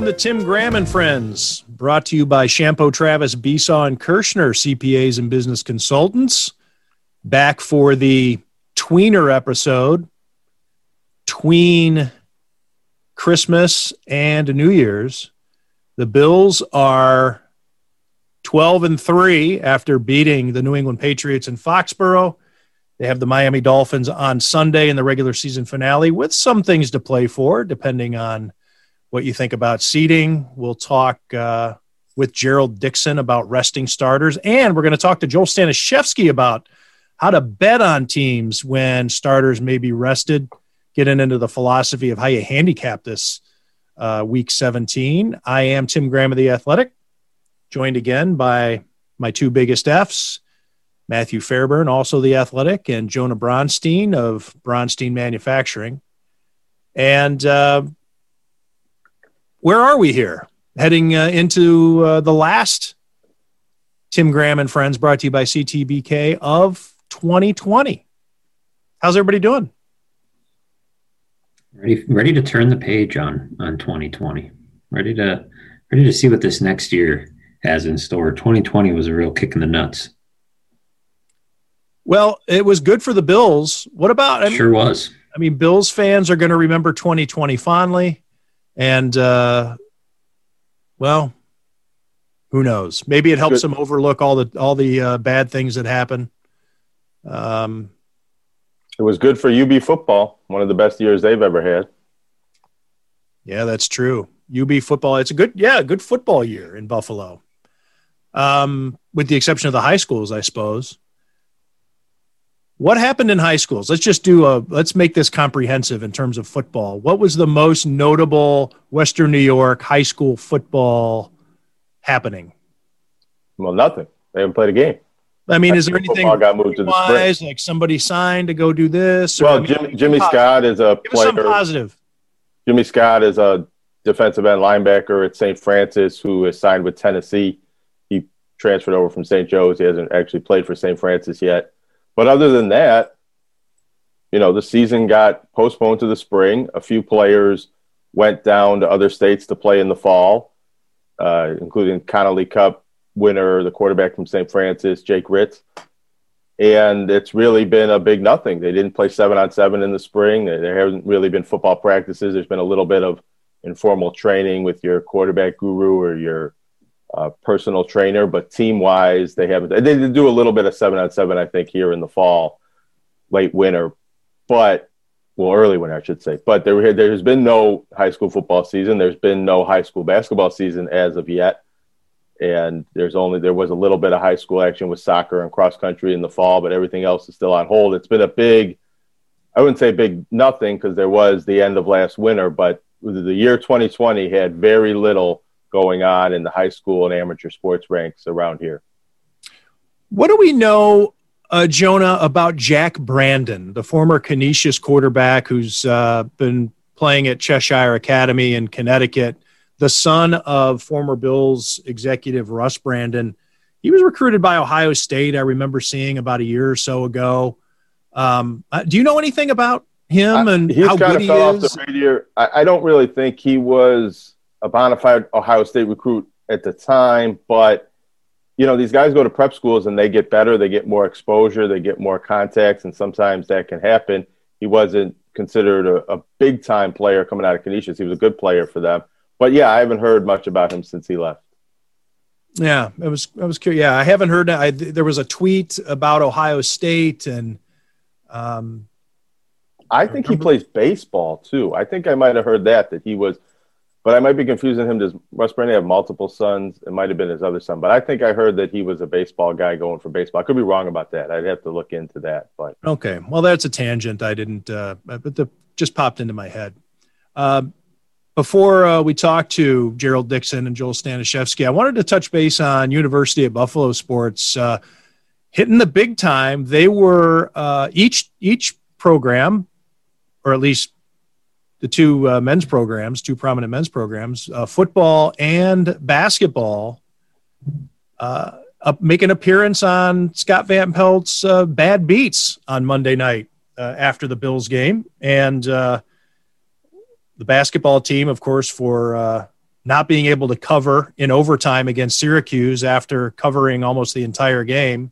Welcome to Tim Graham and Friends, brought to you by Chiampou Travis Besaw and Kershner, CPAs and business consultants. Back for the tweener episode, tween Christmas and New Year's. The Bills are 12 and 3 after beating the New England Patriots in Foxborough. They have the Miami Dolphins on Sunday in the regular season finale with some things to play for, depending on what you think about seating. We'll talk uh, with Gerald Dixon about resting starters, and we're going to talk to Joel Stanishevsky about how to bet on teams when starters may be rested, getting into the philosophy of how you handicap this uh, week 17. I am Tim Graham of The Athletic, joined again by my two biggest F's. Matthew Fairburn, also the athletic, and Jonah Bronstein of Bronstein Manufacturing. And uh, where are we here? Heading uh, into uh, the last Tim Graham and Friends brought to you by CTBK of 2020. How's everybody doing? Ready, ready to turn the page on on 2020. Ready to ready to see what this next year has in store. 2020 was a real kick in the nuts. Well, it was good for the Bills. What about? I mean, sure was. I mean, Bills fans are going to remember 2020 fondly. And uh, well, who knows? Maybe it helps Good. them overlook all the all the uh, bad things that happen. Um, it was good for UB football. One of the best years they've ever had. Yeah, that's true. UB football. It's a good, yeah, good football year in Buffalo. Um, with the exception of the high schools, I suppose. What happened in high schools? Let's just do a let's make this comprehensive in terms of football. What was the most notable Western New York high school football happening? Well, nothing. They haven't played a game. I mean, is there anything got moved to the spring. like somebody signed to go do this? well, I mean, Jimmy, Jimmy Scott is a Give player. positive. Jimmy Scott is a defensive end linebacker at St. Francis who is signed with Tennessee. He transferred over from St. Joe's. He hasn't actually played for St. Francis yet. But other than that, you know, the season got postponed to the spring. A few players went down to other states to play in the fall, uh, including Connolly Cup winner, the quarterback from St. Francis, Jake Ritz. And it's really been a big nothing. They didn't play seven on seven in the spring. There hasn't really been football practices. There's been a little bit of informal training with your quarterback guru or your uh, personal trainer, but team wise, they haven't. They did do a little bit of seven on seven, I think, here in the fall, late winter, but well, early winter, I should say. But there, there's been no high school football season. There's been no high school basketball season as of yet, and there's only there was a little bit of high school action with soccer and cross country in the fall, but everything else is still on hold. It's been a big, I wouldn't say big nothing because there was the end of last winter, but the year 2020 had very little going on in the high school and amateur sports ranks around here. What do we know, uh, Jonah, about Jack Brandon, the former Canisius quarterback who's uh, been playing at Cheshire Academy in Connecticut, the son of former Bills executive Russ Brandon? He was recruited by Ohio State. I remember seeing about a year or so ago. Um, uh, do you know anything about him and he's how kind good of fell he is? off the radar. I, I don't really think he was a bona fide Ohio State recruit at the time, but you know these guys go to prep schools and they get better, they get more exposure, they get more contacts, and sometimes that can happen. He wasn't considered a, a big time player coming out of Canisius. He was a good player for them, but yeah, I haven't heard much about him since he left. Yeah, I was I was curious. Yeah, I haven't heard. I, there was a tweet about Ohio State, and um, I think he plays baseball too. I think I might have heard that that he was but I might be confusing him. Does Russ Brandon have multiple sons? It might have been his other son, but I think I heard that he was a baseball guy going for baseball. I could be wrong about that. I'd have to look into that. But okay, well, that's a tangent. I didn't, uh, but the just popped into my head. Uh, before uh, we talk to Gerald Dixon and Joel Stanishevsky, I wanted to touch base on University of Buffalo sports uh, hitting the big time. They were uh, each each program, or at least the two uh, men's programs, two prominent men's programs, uh, football and basketball, uh, make an appearance on Scott Van Pelt's uh, Bad Beats on Monday night uh, after the Bills game. And uh, the basketball team, of course, for not being able to cover in overtime against Syracuse after covering almost the entire game.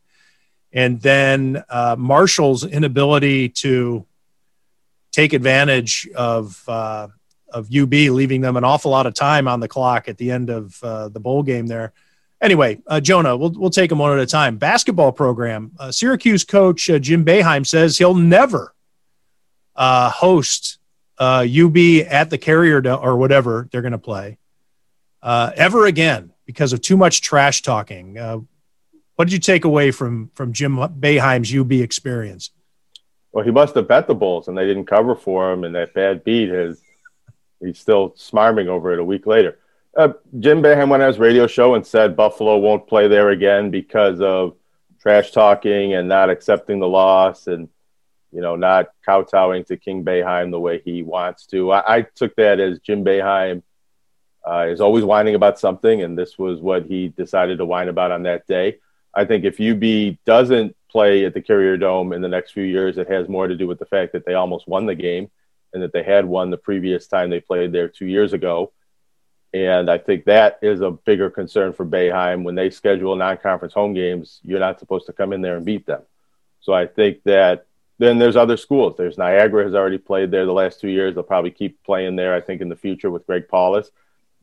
And then Marshall's inability to take advantage of uh, of UB, leaving them an awful lot of time on the clock at the end of uh, the bowl game there. Anyway, uh, Jonah, we'll, we'll take them one at a time. Basketball program. Uh, Syracuse coach uh, Jim Boeheim says he'll never uh, host UB at the Carrier or whatever they're going to play ever again because of too much trash talking. what did you take away from from Jim Boeheim's UB experience? Well, he must have bet the Bulls and they didn't cover for him, and that bad beat has he's still smarming over it a week later. Uh, Jim Boeheim went on his radio show and said Buffalo won't play there again because of trash talking and not accepting the loss and you know not kowtowing to King Boeheim the way he wants to. I, I took that as Jim Boeheim uh, is always whining about something, and this was what he decided to whine about on that day. I think if UB doesn't play at the Carrier Dome in the next few years, it has more to do with the fact that they almost won the game and that they had won the previous time they played there two years ago. And I think that is a bigger concern for Boeheim. When they schedule non conference home games, you're not supposed to come in there and beat them. So I think that then there's other schools. There's Niagara has already played there the last two years. They'll probably keep playing there, I think, in the future with Greg Paulus.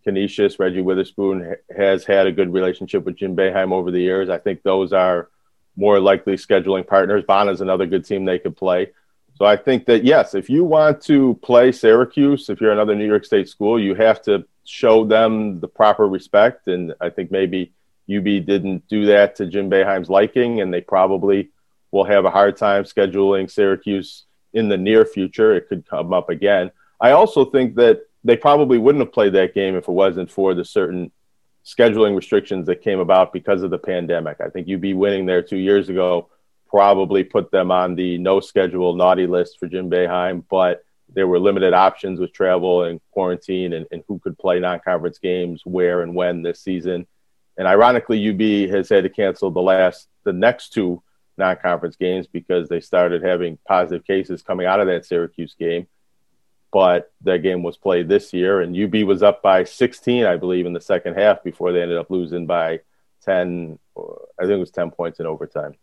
Canisius, Reggie Witherspoon has had a good relationship with Jim Boeheim over the years. I think those are more likely scheduling partners. is another good team they could play. So I think that yes, if you want to play Syracuse, if you're another New York State school, you have to show them the proper respect. And I think maybe UB didn't do that to Jim Boeheim's liking, and they probably will have a hard time scheduling Syracuse in the near future. It could come up again. I also think that they probably wouldn't have played that game if it wasn't for the certain scheduling restrictions that came about because of the pandemic. I think UB winning there two years ago probably put them on the no schedule naughty list for Jim Boeheim, but there were limited options with travel and quarantine and, and who could play non conference games where and when this season. And ironically, UB has had to cancel the last, the next two non conference games because they started having positive cases coming out of that Syracuse game. But that game was played this year, and UB was up by 16, I believe, in the second half before they ended up losing by 10, I think it was 10 points in overtime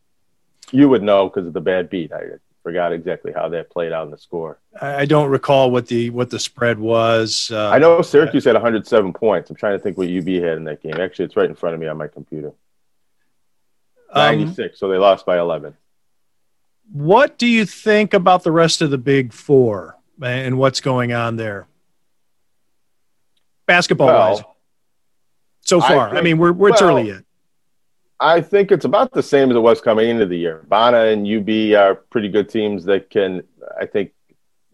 you would know because of the bad beat. I forgot exactly how that played out in the score. I don't recall what the what the spread was. Uh, I know Syracuse had 107 points. I'm trying to think what UB had in that game. Actually, it's right in front of me on my computer. Um, 96. so they lost by 11. What do you think about the rest of the Big Four and what's going on there, basketball well, wise? So far, I, think, I mean, we're, we're well, it's early yet. I think it's about the same as it was coming into the year. Bona and UB are pretty good teams that can, I think,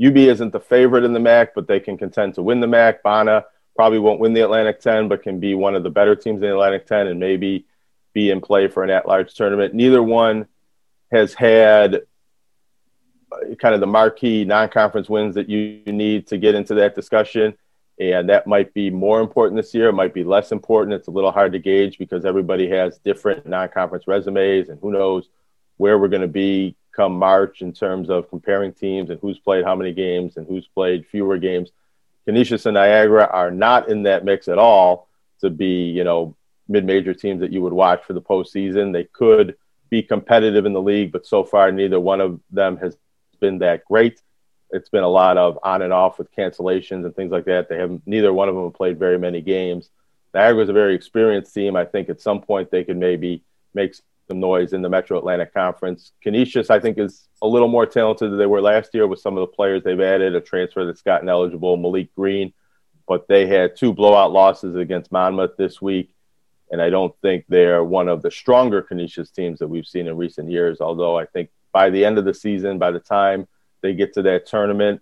UB isn't the favorite in the MAC, but they can contend to win the MAC. Bona probably won't win the Atlantic 10, but can be one of the better teams in the Atlantic 10 and maybe be in play for an at large tournament. Neither one has had kind of the marquee non conference wins that you need to get into that discussion and that might be more important this year. It might be less important. It's a little hard to gauge because everybody has different non-conference resumes, and who knows where we're going to be come March in terms of comparing teams and who's played how many games and who's played fewer games. Canisius and Niagara are not in that mix at all to be, you know, mid-major teams that you would watch for the postseason. They could be competitive in the league, but so far neither one of them has been that great it's been a lot of on and off with cancellations and things like that. They have neither one of them have played very many games. Niagara is a very experienced team. I think at some point they could maybe make some noise in the Metro Atlantic Conference. Canisius, I think, is a little more talented than they were last year with some of the players they've added, a transfer that's gotten eligible, Malik Green. But they had two blowout losses against Monmouth this week. And I don't think they're one of the stronger Canisius teams that we've seen in recent years. Although I think by the end of the season, by the time they get to that tournament,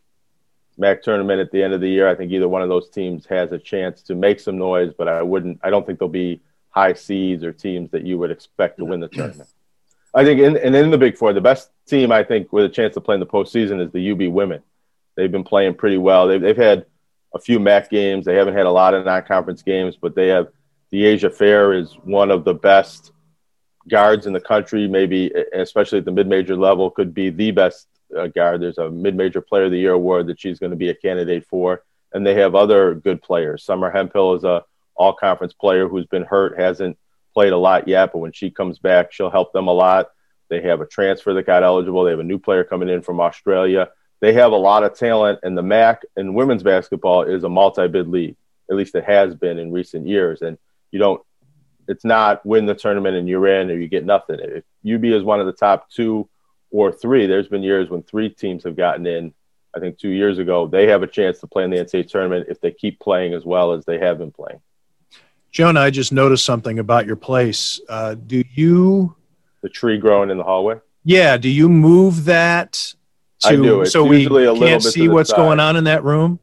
MAC tournament at the end of the year, I think either one of those teams has a chance to make some noise, but I wouldn't, I don't think they'll be high seeds or teams that you would expect to win the tournament. I think, in, and in the Big Four, the best team I think with a chance to play in the postseason is the UB women. They've been playing pretty well. They've, they've had a few MAC games. They haven't had a lot of non-conference games, but they have. Dyaisha Fair is one of the best guards in the country, maybe especially at the mid-major level, could be the best uh, guard. There's a mid-major player of the year award that she's going to be a candidate for. and they have other good players. Summer Hemphill is a all conference player who's been hurt, hasn't played a lot yet, but when she comes back, she'll help them a lot. They have a transfer that got eligible. They have a new player coming in from Australia. They have a lot of talent, and the MAC and women's basketball is a multi bid league. At least it has been in recent years. And you don't, it's not win the tournament and you're in or you get nothing. If UB is one of the top two or three, there's been years when three teams have gotten in. I think two years ago, they have a chance to play in the NCAA tournament if they keep playing as well as they have been playing. Jonah, I just noticed something about your place. Uh, do you the tree growing in the hallway? Yeah. Do you move that to I do. It's so we can't see what's side. going on in that room?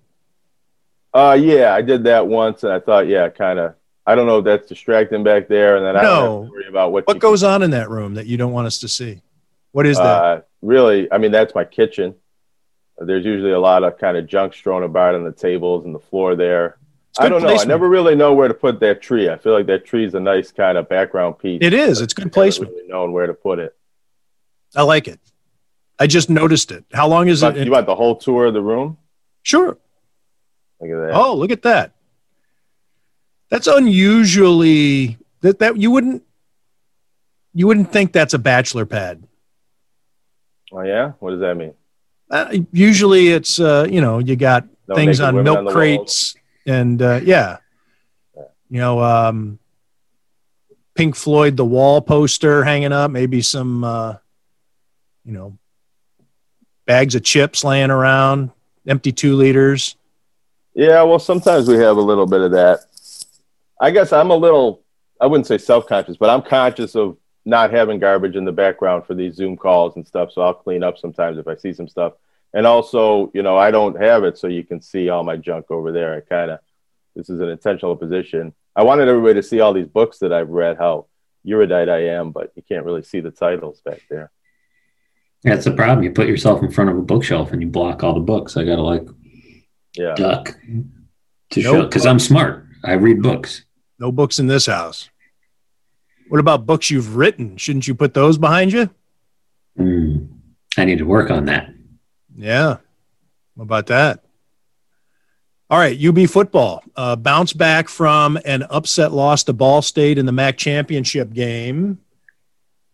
Uh, yeah, I did that once, and I thought, yeah, kind of. I don't know if that's distracting back there, and then I don't worry about what What goes on in that room that you don't want us to see? What is that? Uh, really, I mean, that's my kitchen. There's usually a lot of kind of junk strewn about on the tables and the floor there. I don't know. I never really know where to put that tree. I feel like that tree is a nice kind of background piece. It is. It's good placement. Really known where to put it. I like it. I just noticed it. How long is You it? want, you want the whole tour of the room? sure. Look at that. Oh, look at that. That's unusually that that you wouldn't you wouldn't think that's a bachelor pad. Oh, yeah. What does that mean? Uh, usually it's uh, you know you got No things on milk on crates and uh, yeah, you know um, Pink Floyd the wall poster hanging up, maybe some uh, you know bags of chips laying around, empty two liters. Yeah, well, sometimes we have a little bit of that. I guess I'm a little, I wouldn't say self conscious, but I'm conscious of not having garbage in the background for these Zoom calls and stuff. So I'll clean up sometimes if I see some stuff. And also, you know, I don't have it so you can see all my junk over there. I kind of, this is an intentional position. I wanted everybody to see all these books that I've read, how erudite I am, but you can't really see the titles back there. That's the problem. You put yourself in front of a bookshelf and you block all the books. I gotta like Yeah. duck to Nope. show because I'm smart. I read books. No books in this house. What about books you've written? Shouldn't you put those behind you? Hmm. I need to work on that. Yeah. What about that? All right, UB football. Uh, bounce back from an upset loss to Ball State in the MAC championship game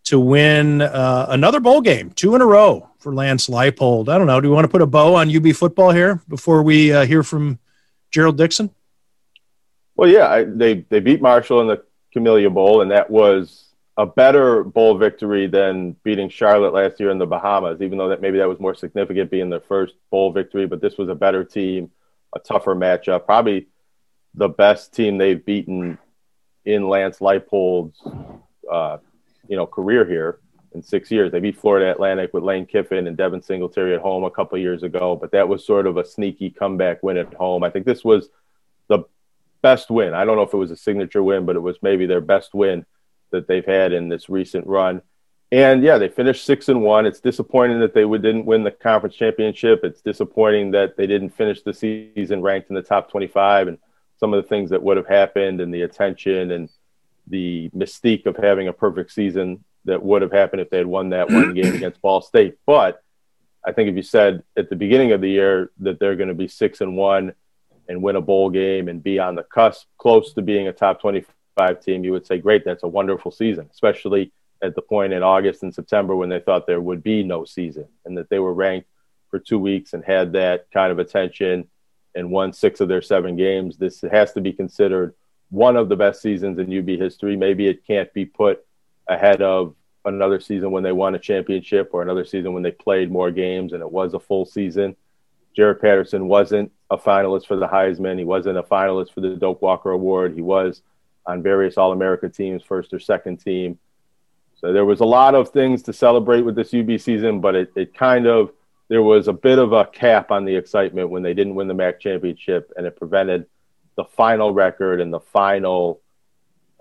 to win uh, another bowl game, two in a row for Lance Leipold. I don't know. Do we want to put a bow on UB football here before we uh, hear from Gerald Dixon? Well, yeah, I, they they beat Marshall in the Camellia Bowl, and that was a better bowl victory than beating Charlotte last year in the Bahamas. Even though that maybe that was more significant being their first bowl victory, but this was a better team, a tougher matchup, probably the best team they've beaten in Lance Leipold's uh, you know career here in six years. They beat Florida Atlantic with Lane Kiffin and Devin Singletary at home a couple years ago, but that was sort of a sneaky comeback win at home. I think this was best win. I don't know if it was a signature win, but it was maybe their best win that they've had in this recent run. And yeah, they finished six and one. It's disappointing that they didn't win the conference championship. It's disappointing that they didn't finish the season ranked in the top 25 and some of the things that would have happened and the attention and the mystique of having a perfect season that would have happened if they had won that one game against Ball State. But I think if you said at the beginning of the year that they're going to be six and one and win a bowl game and be on the cusp, close to being a top 25 team, you would say, great, that's a wonderful season, especially at the point in August and September when they thought there would be no season and that they were ranked for two weeks and had that kind of attention and won six of their seven games. This has to be considered one of the best seasons in UB history. Maybe it can't be put ahead of another season when they won a championship or another season when they played more games and it was a full season. Jaret Patterson wasn't a finalist for the Heisman. He wasn't a finalist for the Doak Walker Award. He was on various All America teams, first or second team. So there was a lot of things to celebrate with this UB season, but it, it kind of, there was a bit of a cap on the excitement when they didn't win the MAC championship, and it prevented the final record and the final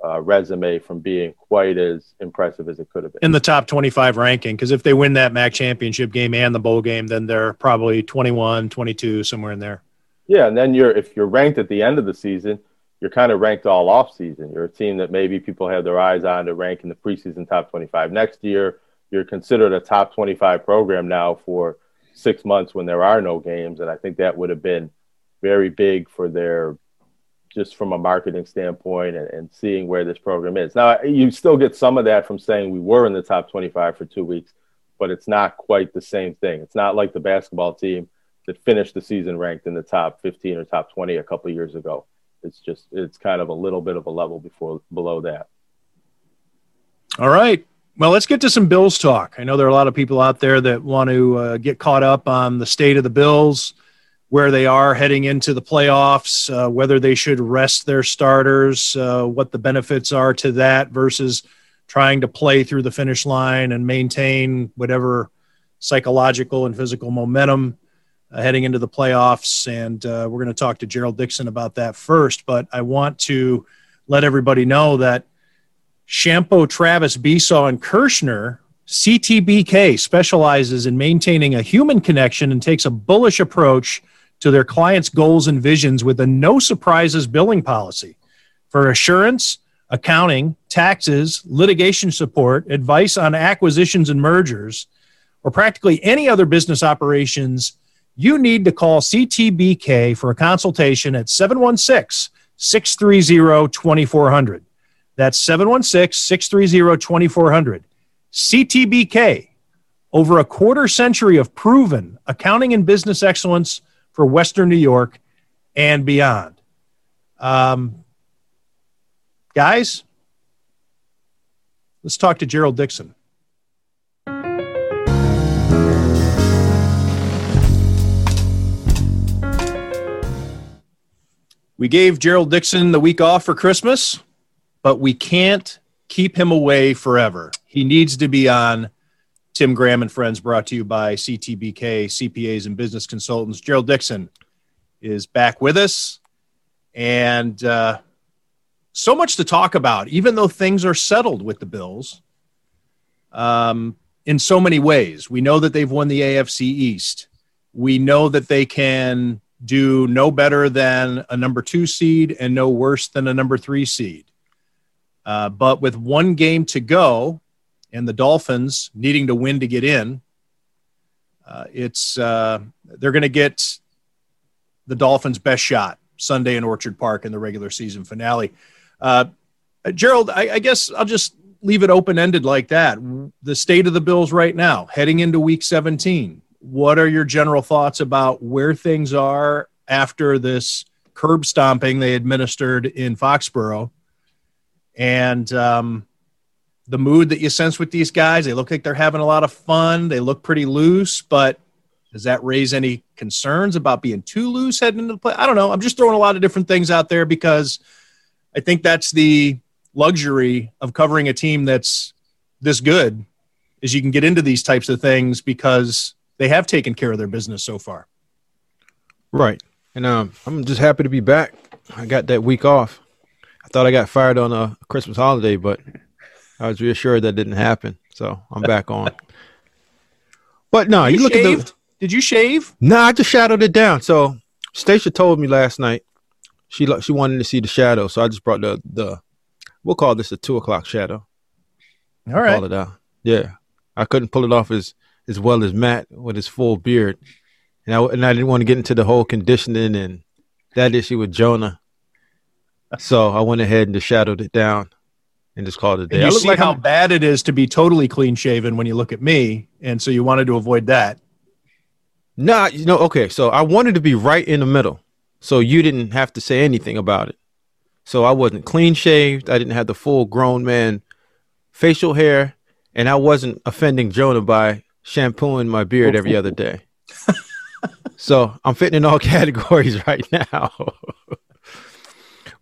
uh, resume from being quite as impressive as it could have been. In the top 25 ranking, because if they win that MAC championship game and the bowl game, then they're probably 21, 22, somewhere in there. Yeah, and then you're if you're ranked at the end of the season, you're kind of ranked all off season. You're a team that maybe people have their eyes on to rank in the preseason top 25 next year. You're considered a top 25 program now for six months when there are no games, and I think that would have been very big for their just from a marketing standpoint and, and, seeing where this program is. Now, you still get some of that from saying we were in the top 25 for two weeks, but it's not quite the same thing. It's not like the basketball team that finished the season ranked in the top 15 or top 20 a couple years ago. It's just, it's kind of a little bit of a level before below that. All right. Well, let's get to some Bills talk. I know there are a lot of people out there that want to uh, get caught up on the state of the Bills where they are heading into the playoffs, uh, whether they should rest their starters, uh, what the benefits are to that versus trying to play through the finish line and maintain whatever psychological and physical momentum uh, heading into the playoffs. And uh, we're going to talk to Gerald Dixon about that first. But I want to let everybody know that Chiampou, Travis, Besaw, and Kershner CTBK specializes in maintaining a human connection and takes a bullish approach to their clients' goals and visions with a no surprises billing policy. For assurance, accounting, taxes, litigation support, advice on acquisitions and mergers, or practically any other business operations, you need to call CTBK for a consultation at 716 630 2400. That's 716 630 2400. CTBK, over a quarter century of proven accounting and business excellence for Western New York and beyond. Um, guys, let's talk to Gerald Dixon. We gave Gerald Dixon the week off for Christmas, but we can't keep him away forever. He needs to be on Tim Graham and Friends, brought to you by CTBK, CPAs and Business Consultants. Gerald Dixon is back with us. And uh, so much to talk about, even though things are settled with the Bills um, in so many ways. We know that they've won the AFC East. We know that they can do no better than a number two seed and no worse than a number three seed. Uh, but with one game to go, and the Dolphins needing to win to get in, uh, it's uh, they're going to get the Dolphins' best shot Sunday in Orchard Park in the regular season finale. Uh, Gerald, I, I, guess I'll just leave it open ended like that. The state of the Bills right now, heading into Week 17. What are your general thoughts about where things are after this curb stomping they administered in Foxborough? And um, the mood that you sense with these guys. They look like they're having a lot of fun. They look pretty loose, but does that raise any concerns about being too loose heading into the play? I don't know. I'm just throwing a lot of different things out there because I think that's the luxury of covering a team that's this good is you can get into these types of things because they have taken care of their business so far. Right. And um, I'm just happy to be back. I got that week off. I thought I got fired on a Christmas holiday, but I was reassured that didn't happen. So I'm back on. But no, you, you look shaved? at the. Did you shave? No, nah, I just shadowed it down. So Stacia told me last night she she wanted to see the shadow, so I just brought the the we'll call this a two o'clock shadow. All right. Call it out. Yeah, I couldn't pull it off as as well as Matt with his full beard, and I and I didn't want to get into the whole conditioning and that issue with Jonah. So I went ahead and just shadowed it down and just call it a day. And you see like how I'm, bad it is to be totally clean shaven when you look at me, and so you wanted to avoid that. Nah, you know, okay. So I wanted to be right in the middle, so you didn't have to say anything about it. So I wasn't clean shaved. I didn't have the full grown man facial hair, and I wasn't offending Jonah by shampooing my beard every other day. so I'm fitting in all categories right now.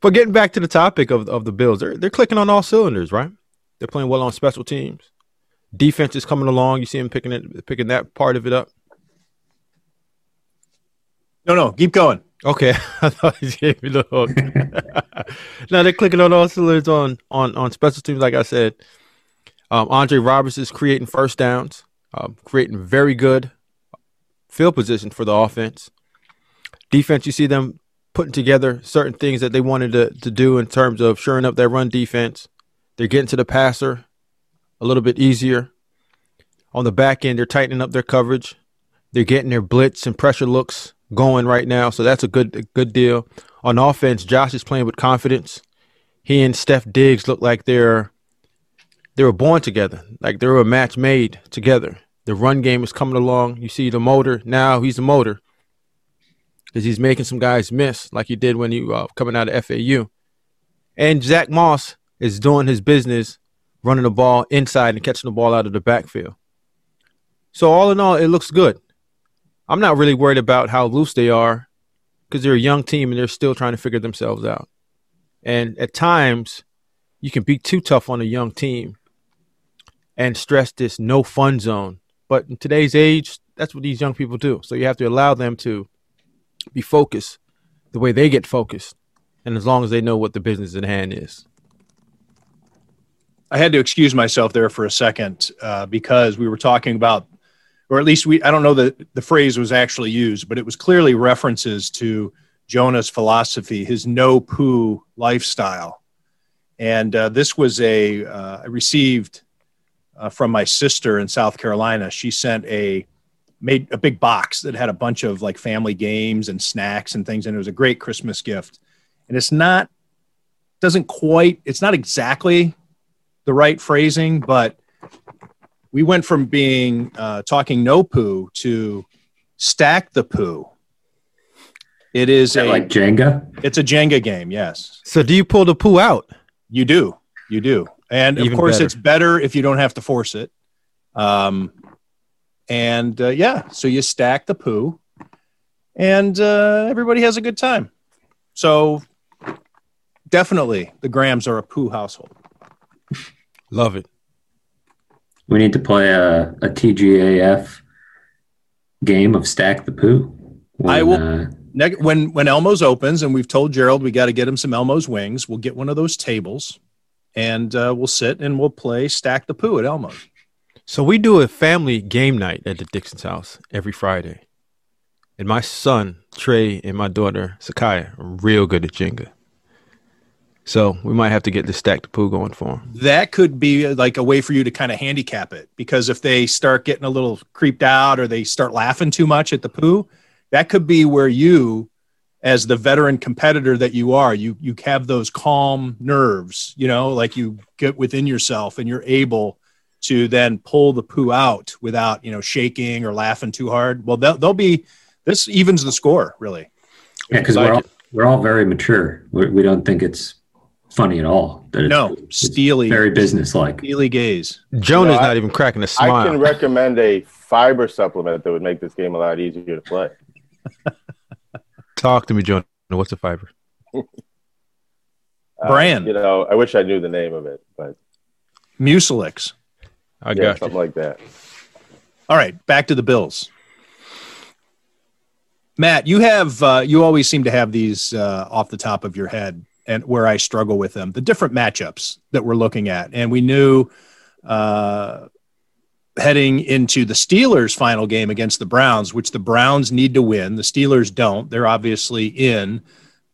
But getting back to the topic of of the Bills, they're they're clicking on all cylinders, right? They're playing well on special teams. Defense is coming along. You see them picking it, picking that part of it up. No, no, keep going. Okay, I thought you gave me the hook. now they're clicking on all cylinders on on on special teams. Like I said, um, Andre Roberts is creating first downs, um, creating very good field position for the offense. Defense, you see them putting together certain things that they wanted to, to do in terms of shoring up their run defense. They're getting to the passer a little bit easier. On the back end, they're tightening up their coverage. They're getting their blitz and pressure looks going right now, so that's a good a good deal. On offense, Josh is playing with confidence. He and Steph Diggs look like they're they were born together, like they were a match made together. The run game is coming along. You see the motor now. He's the motor because he's making some guys miss, like he did when he uh, coming out of FAU. And Zach Moss is doing his business, running the ball inside and catching the ball out of the backfield. So all in all, it looks good. I'm not really worried about how loose they are because they're a young team and they're still trying to figure themselves out. And at times, you can be too tough on a young team and stress this no fun zone. But in today's age, that's what these young people do. So you have to allow them to be focused the way they get focused, and as long as they know what the business at hand is. I had to excuse myself there for a second uh, because we were talking about, or at least we, I don't know that the phrase was actually used, but it was clearly references to Jonah's philosophy, his no poo lifestyle. And uh, this was a uh, I received uh, from my sister in South Carolina. She sent a made a big box that had a bunch of like family games and snacks and things, and it was a great Christmas gift. And it's not doesn't quite it's not exactly the right phrasing, but we went from being uh, talking no poo to stack the poo. It is a like Jenga. It's a Jenga game, yes. So do you pull the poo out? You do, you do, and Even of course better. it's better if you don't have to force it. Um, and uh, yeah, so you stack the poo, and uh, everybody has a good time. So definitely, the Grams are a poo household. Love it. We need to play a, a TGAF game of Stack the Poo. When, I will- Uh, Ne- when when Elmo's opens, and we've told Gerald we got to get him some Elmo's wings. We'll get one of those tables, and uh, we'll sit and we'll play stack the poo at Elmo's. So we do a family game night at the Dixon's house every Friday. And my son, Trey, and my daughter, Sakaya, are real good at Jenga. So we might have to get the stack the poo going for them. that could be uh, like a way for you to kind of handicap it because if they start getting a little creeped out or they start laughing too much at the poo, that could be where you, as the veteran competitor that you are, you you have those calm nerves, you know, like you get within yourself and you're able to then pull the poo out without you know shaking or laughing too hard. Well, they'll, they'll be this evens the score really. yeah, because Like we're all, we're all very mature. We're, we don't think it's funny at all. That No, it's steely, very businesslike. steely gaze. Jonah's No, I- not even cracking a I smile. I can recommend a fiber supplement that would make this game a lot easier to play. Talk to me, Jonah. What's a fiber? Uh, you know, I wish I knew the name of it, but Mucilix. I yeah, got something you. like that. All right, back to the Bills. Matt, you have uh, you always seem to have these uh, off the top of your head, and where I struggle with them, the different matchups that we're looking at, and we knew uh, heading into the Steelers' final game against the Browns, which the Browns need to win. The Steelers don't; they're obviously in.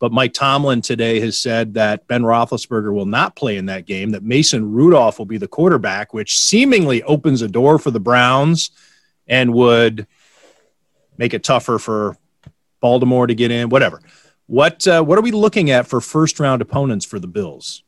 But Mike Tomlin today has said that Ben Roethlisberger will not play in that game. That Mason Rudolph will be the quarterback, which seemingly opens a door for the Browns and would make it tougher for Baltimore to get in. Whatever. What uh, what are we looking at for first round opponents for the Bills?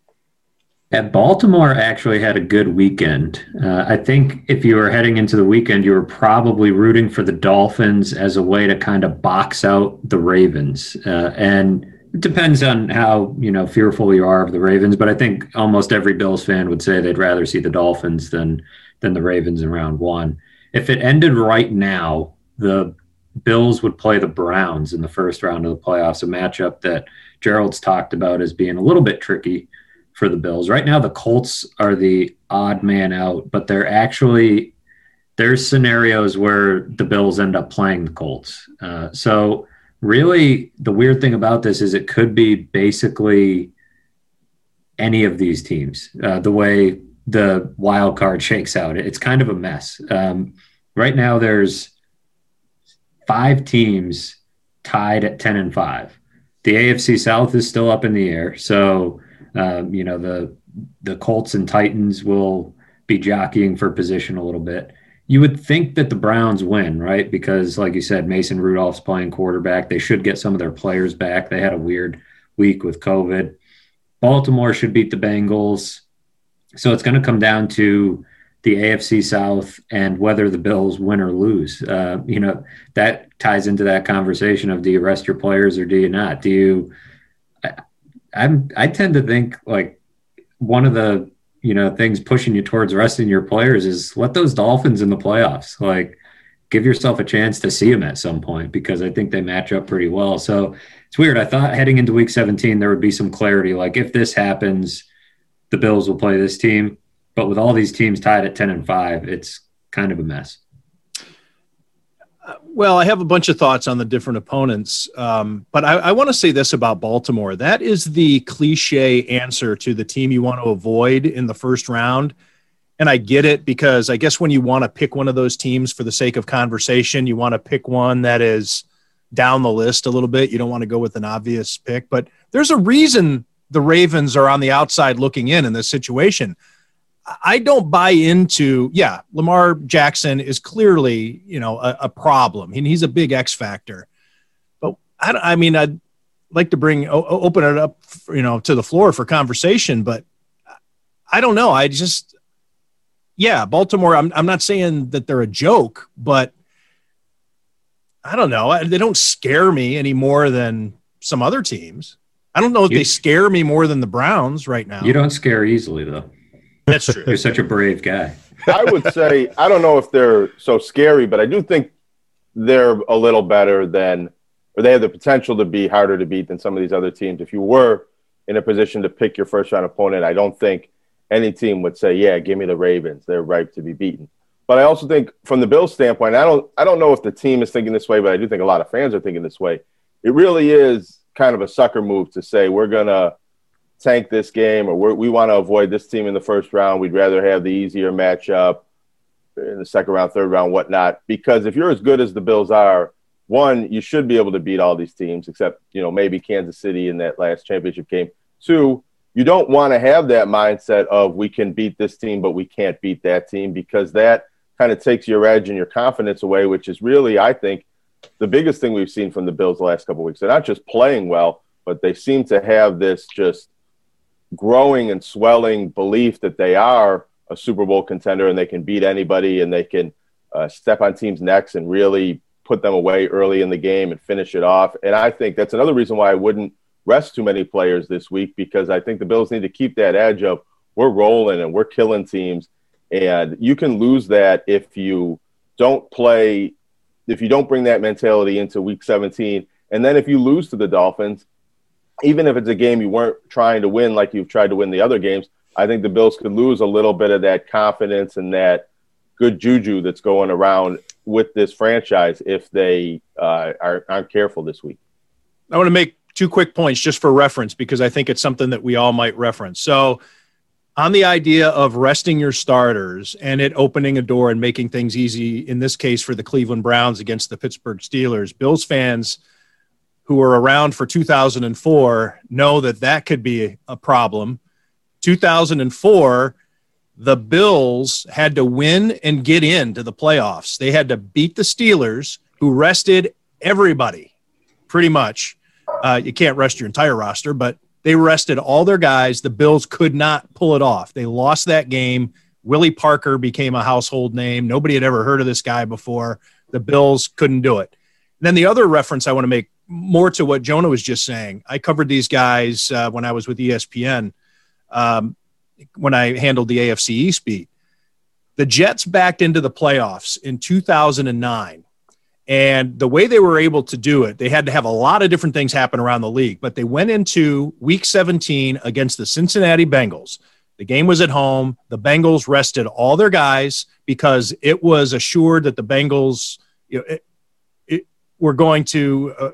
Yeah, Baltimore actually had a good weekend. Uh, I think if you were heading into the weekend, you were probably rooting for the Dolphins as a way to kind of box out the Ravens. Uh, and depends on how you know fearful you are of the Ravens, but I think almost every Bills fan would say they'd rather see the Dolphins than than the Ravens in round one. If it ended right now, the Bills would play the Browns in the first round of the playoffs, a matchup that Gerald's talked about as being a little bit tricky for the Bills. Right now, the Colts are the odd man out, but they're actually there's scenarios where the Bills end up playing the Colts. Uh, so really, the weird thing about this is it could be basically any of these teams. Uh, the way the wild card shakes out, it's kind of a mess. Um, right now, there's five teams tied at ten and five. The AFC South is still up in the air, so um, you know the the Colts and Titans will be jockeying for position a little bit. You would think that the Browns win, right? Because, like you said, Mason Rudolph's playing quarterback. They should get some of their players back. They had a weird week with COVID. Baltimore should beat the Bengals. So it's going to come down to the AFC South and whether the Bills win or lose. Uh, you know, that ties into that conversation of do you rest your players or do you not? Do you? I, I'm I tend to think like one of the you know things pushing you towards resting your players is let those Dolphins in the playoffs. Like, give yourself a chance to see them at some point because I think they match up pretty well. So it's weird. I thought heading into Week 17 there would be some clarity. Like, if this happens, the Bills will play this team. But with all these teams tied at 10 and 5, it's kind of a mess. Well, I have a bunch of thoughts on the different opponents, um, but I, I want to say this about Baltimore. That is the cliche answer to the team you want to avoid in the first round. And I get it because I guess when you want to pick one of those teams for the sake of conversation, you want to pick one that is down the list a little bit. You don't want to go with an obvious pick, but there's a reason the Ravens are on the outside looking in in this situation. I don't buy into, yeah, Lamar Jackson is clearly, you know, a, a problem. He, he's a big X factor. But I, I mean, I'd like to bring, open it up, you know, to the floor for conversation, but I don't know. I just, yeah, Baltimore, I'm, I'm not saying that they're a joke, but I don't know. They don't scare me any more than some other teams. I don't know if you, they scare me more than the Browns right now. You don't scare easily, though. That's true. You're such a brave guy. I would say I don't know if they're so scary, but I do think they're a little better than, or they have the potential to be harder to beat than some of these other teams. If you were in a position to pick your first round opponent, I don't think any team would say, "Yeah, give me the Ravens. They're ripe to be beaten." But I also think, from the Bills' standpoint, I don't, I don't know if the team is thinking this way, but I do think a lot of fans are thinking this way. It really is kind of a sucker move to say we're gonna tank this game or we want to avoid this team in the first round. We'd rather have the easier matchup in the second round, third round, whatnot. Because if you're as good as the Bills are, one, you should be able to beat all these teams, except you know maybe Kansas City in that last championship game. Two, you don't want to have that mindset of we can beat this team, but we can't beat that team because that kind of takes your edge and your confidence away, which is really, I think, the biggest thing we've seen from the Bills the last couple weeks. They're not just playing well, but they seem to have this just growing and swelling belief that they are a Super Bowl contender and they can beat anybody and they can uh, step on teams' necks and really put them away early in the game and finish it off. And I think that's another reason why I wouldn't rest too many players this week because I think the Bills need to keep that edge of we're rolling and we're killing teams. And you can lose that if you don't play, if you don't bring that mentality into week 17. And then if you lose to the Dolphins, even if it's a game you weren't trying to win like you've tried to win the other games, I think the Bills could lose a little bit of that confidence and that good juju that's going around with this franchise if they uh, are, aren't careful this week. I want to make two quick points just for reference because I think it's something that we all might reference. So, on the idea of resting your starters and it opening a door and making things easy, in this case for the Cleveland Browns against the Pittsburgh Steelers, Bills fans – who were around for 2004 know that that could be a problem. 2004, the Bills had to win and get into the playoffs. They had to beat the Steelers, who rested everybody pretty much. Uh, you can't rest your entire roster, but they rested all their guys. The Bills could not pull it off. They lost that game. Willie Parker became a household name. Nobody had ever heard of this guy before. The Bills couldn't do it. And then the other reference I want to make more to what Jonah was just saying, I covered these guys uh, when I was with ESPN um, when I handled the AFC East beat. The Jets backed into the playoffs in 2009. And the way they were able to do it, they had to have a lot of different things happen around the league, but they went into week 17 against the Cincinnati Bengals. The game was at home. The Bengals rested all their guys because it was assured that the Bengals you know, it, it, were going to uh,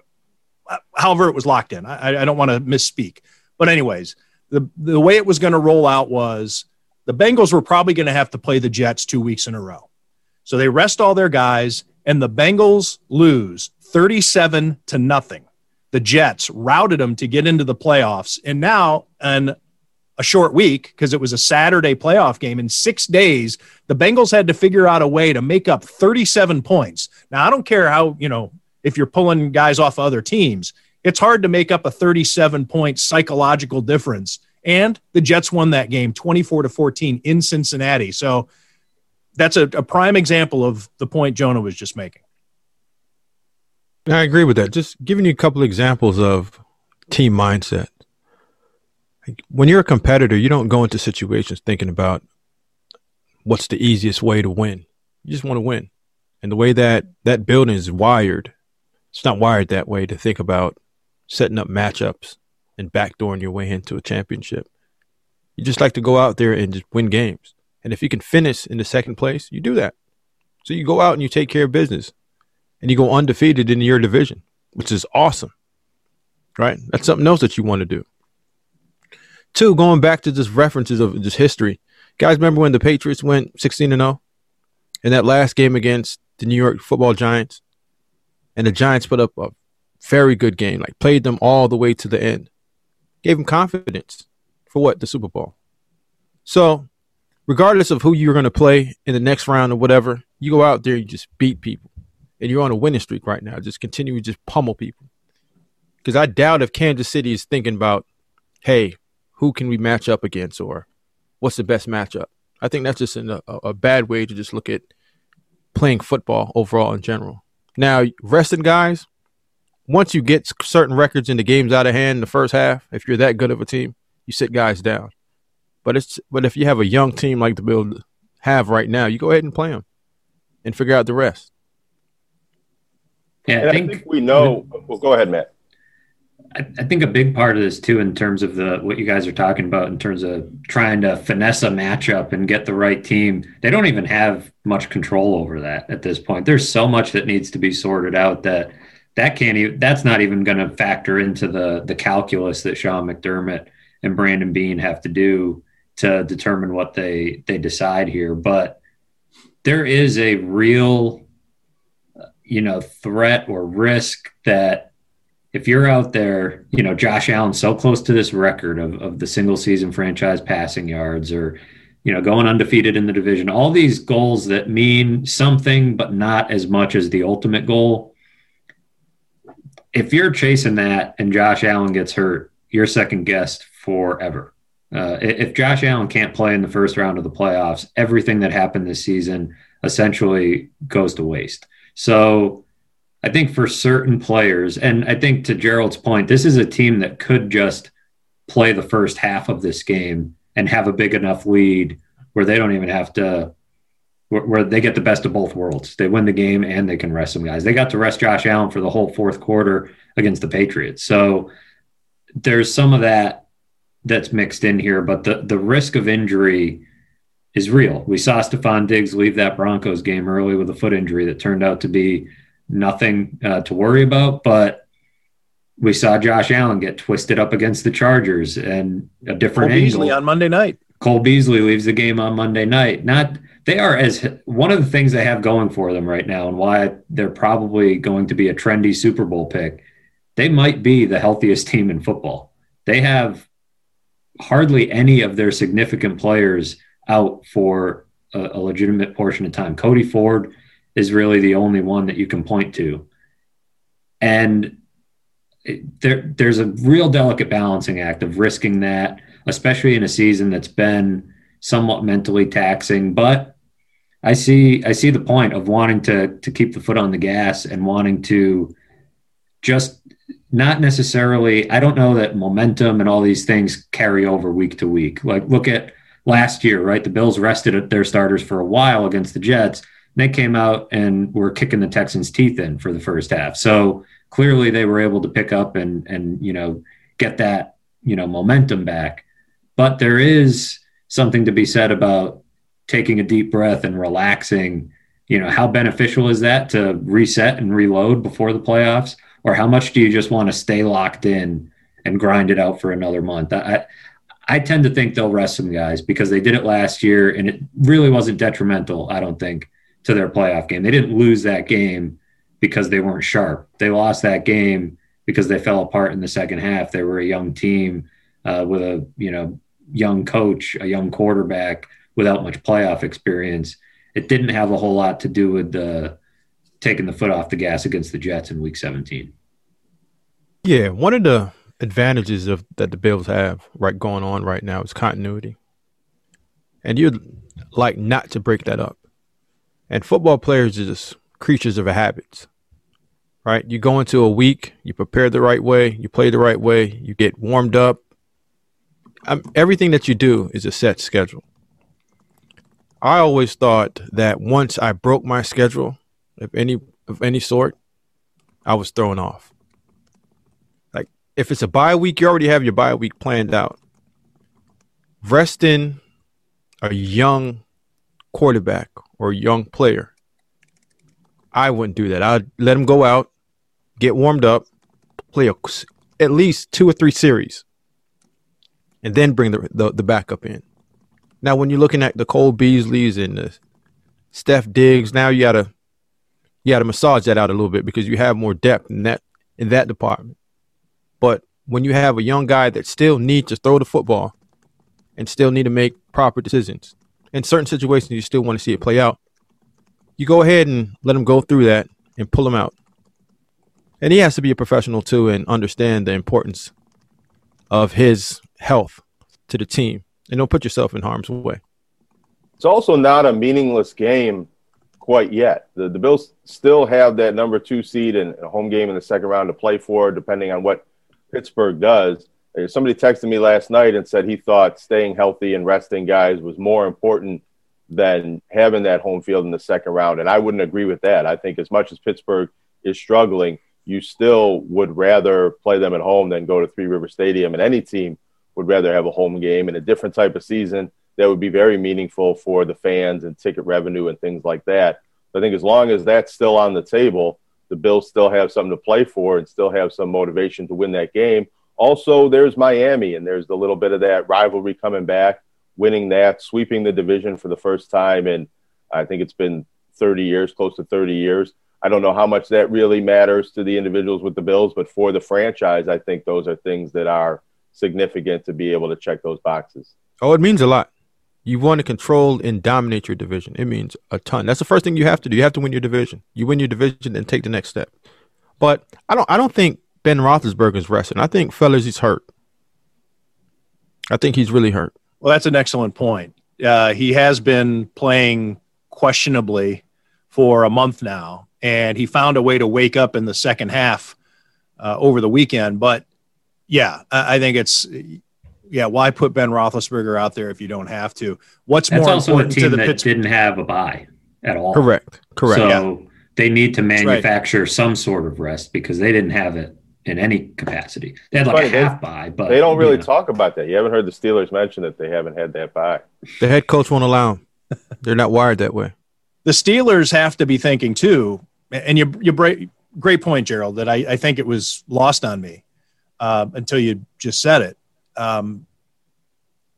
however it was locked in. I, I don't want to misspeak, but anyways, the the way it was going to roll out was the Bengals were probably going to have to play the Jets two weeks in a row, so they rest all their guys, and the Bengals lose thirty-seven to nothing. The Jets routed them to get into the playoffs, and now an a short week because it was a Saturday playoff game. In six days, the Bengals had to figure out a way to make up 37 points. Now, I don't care how, you know, if you're pulling guys off other teams, it's hard to make up a 37 point psychological difference. And the Jets won that game 24 to 14 in Cincinnati. So that's a, a prime example of the point Jonah was just making. I agree with that. Just giving you a couple examples of team mindset. When you're a competitor, you don't go into situations thinking about what's the easiest way to win. You just want to win. And the way that that building is wired, it's not wired that way to think about setting up matchups and backdooring your way into a championship. You just like to go out there and just win games. And if you can finish in the second place, you do that. So you go out and you take care of business and you go undefeated in your division, which is awesome. Right? That's something else that you want to do. Two, going back to just references of just history. Guys, remember when the Patriots went 16 and 0 in that last game against the New York football Giants? And the Giants put up a very good game, like played them all the way to the end. Gave them confidence for what? The Super Bowl. So, regardless of who you're going to play in the next round or whatever, you go out there, you just beat people. And you're on a winning streak right now. Just continue to just pummel people. Because I doubt if Kansas City is thinking about, hey, who can we match up against or what's the best matchup? I think that's just a, a bad way to just look at playing football overall in general. Now, resting guys, once you get certain records in the games out of hand in the first half, if you're that good of a team, you sit guys down. But it's but if you have a young team like the Bills have right now, you go ahead and play them and figure out the rest. Yeah, I think, I think, we know. Well, go ahead, Matt. I, I think a big part of this too, in terms of the what you guys are talking about, in terms of trying to finesse a matchup and get the right team, they don't even have much control over that at this point. There's so much that needs to be sorted out that that can't even that's not even going to factor into the the calculus that Sean McDermott and Brandon Beane have to do to determine what they they decide here. But there is a real you know threat or risk that if you're out there, you know, Josh Allen so close to this record of, of the single season franchise passing yards or, you know, going undefeated in the division, all these goals that mean something, but not as much as the ultimate goal if you're chasing that and Josh Allen gets hurt, you're second guessed forever. Uh, if Josh Allen can't play in the first round of the playoffs, everything that happened this season essentially goes to waste. So I think for certain players, and I think to Gerald's point, this is a team that could just play the first half of this game and have a big enough lead where they don't even have to where, where, they get the best of both worlds. They win the game and they can rest some guys. They got to rest Josh Allen for the whole fourth quarter against the Patriots. So there's some of that that's mixed in here, but the the risk of injury is real. We saw Stefon Diggs leave that Broncos game early with a foot injury that turned out to be nothing uh, to worry about, but we saw Josh Allen get twisted up against the Chargers and a different Cole angle. Beasley on Monday night. Cole Beasley leaves the game on Monday night. Not they are as one of the things they have going for them right now and why they're probably going to be a trendy Super Bowl pick. They might be the healthiest team in football. They have hardly any of their significant players out for a, a legitimate portion of time. Cody Ford is really the only one that you can point to. And there, there's a real delicate balancing act of risking that, especially in a season that's been somewhat mentally taxing. But I see I see the point of wanting to to keep the foot on the gas and wanting to just not necessarily I don't know that momentum and all these things carry over week to week. Like look at last year, right? The Bills rested at their starters for a while against the Jets. They came out and were kicking the Texans' teeth in for the first half. So clearly they were able to pick up and and you know get that you know momentum back. But there is something to be said about taking a deep breath and relaxing. You know, how beneficial is that to reset and reload before the playoffs? Or how much do you just want to stay locked in and grind it out for another month? I, I tend to think they'll rest some guys because they did it last year and it really wasn't detrimental, I don't think, to their playoff game. They didn't lose that game because they weren't sharp. They lost that game because they fell apart in the second half. They were a young team uh, with a, you know, young coach, a young quarterback without much playoff experience. It didn't have a whole lot to do with the taking the foot off the gas against the Jets in Week 17. Yeah, one of the advantages of that the Bills have right going on right now is continuity, and you'd like not to break that up. And football players are just creatures of habits, right? You go into a week, you prepare the right way, you play the right way, you get warmed up. Um, everything that you do is a set schedule. I always thought that once I broke my schedule, of any of any sort, I was thrown off. Like if it's a bye week, you already have your bye week planned out. Resting a young quarterback or young player, I wouldn't do that. I'd let him go out, get warmed up, play a, at least two or three series, and then bring the, the, the backup in. Now, when you're looking at the Cole Beasleys and the Steph Diggs, now you gotta you gotta massage that out a little bit because you have more depth in that in that department. But when you have a young guy that still needs to throw the football and still need to make proper decisions, in certain situations you still want to see it play out. You go ahead and let him go through that and pull him out. And he has to be a professional too and understand the importance of his health to the team. And don't put yourself in harm's way. It's also not a meaningless game quite yet. The, the Bills still have that number two seed and a home game in the second round to play for, depending on what Pittsburgh does. Uh, somebody texted me last night and said he thought staying healthy and resting guys was more important than having that home field in the second round. And I wouldn't agree with that. I think as much as Pittsburgh is struggling, you still would rather play them at home than go to Three River Stadium. And any team would rather have a home game in a different type of season that would be very meaningful for the fans and ticket revenue and things like that. So I think as long as that's still on the table, the Bills still have something to play for and still have some motivation to win that game also, there's Miami, and there's a little bit of that rivalry coming back, winning that, sweeping the division for the first time. And I think it's been 30 years, close to 30 years. I don't know how much that really matters to the individuals with the Bills, but for the franchise, I think those are things that are significant to be able to check those boxes. Oh, it means a lot. You want to control and dominate your division. It means a ton. That's the first thing you have to do. You have to win your division. You win your division, then take the next step. But I don't. I don't think Ben Roethlisberger's resting. I think fellas, he's hurt. I think he's really hurt. Well, that's an excellent point. Uh, he has been playing questionably for a month now, and he found a way to wake up in the second half uh, over the weekend. But yeah, I, I, think it's yeah. Why put Ben Roethlisberger out there if you don't have to? What's That's more also important a team to the that Pittsburgh? didn't have a bye at all. Correct. Correct. So Yeah. they need to right. manufacture some sort of rest because they didn't have it in any capacity. They had like Funny, a half bye, but They don't really you know. talk about that. You haven't heard the Steelers mention that they haven't had that bye. The head coach won't allow them. They're not wired that way. the Steelers have to be thinking too, and you you break, great point, Gerald. That I, I think it was lost on me uh, until you just said it. Um,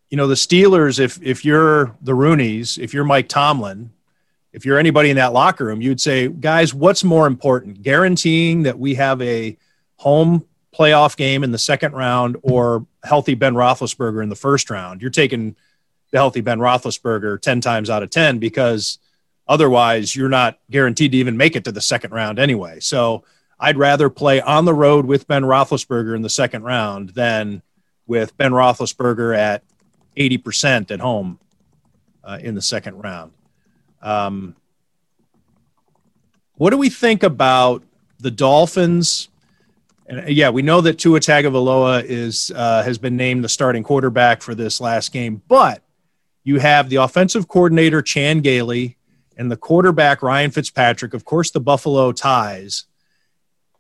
you know, the Steelers. If if you're the Rooneys, if you're Mike Tomlin, if you're anybody in that locker room, you'd say, guys, what's more important, guaranteeing that we have a home playoff game in the second round or healthy Ben Roethlisberger in the first round? You're taking the healthy Ben Roethlisberger ten times out of ten because Otherwise, you're not guaranteed to even make it to the second round anyway. So I'd rather play on the road with Ben Roethlisberger in the second round than with Ben Roethlisberger at 80% at home uh, in the second round. Um, what do we think about the Dolphins? And uh, yeah, we know that Tua Tagovailoa is uh, has been named the starting quarterback for this last game, but you have the offensive coordinator Chan Gailey and the quarterback Ryan Fitzpatrick, of course, the Buffalo ties.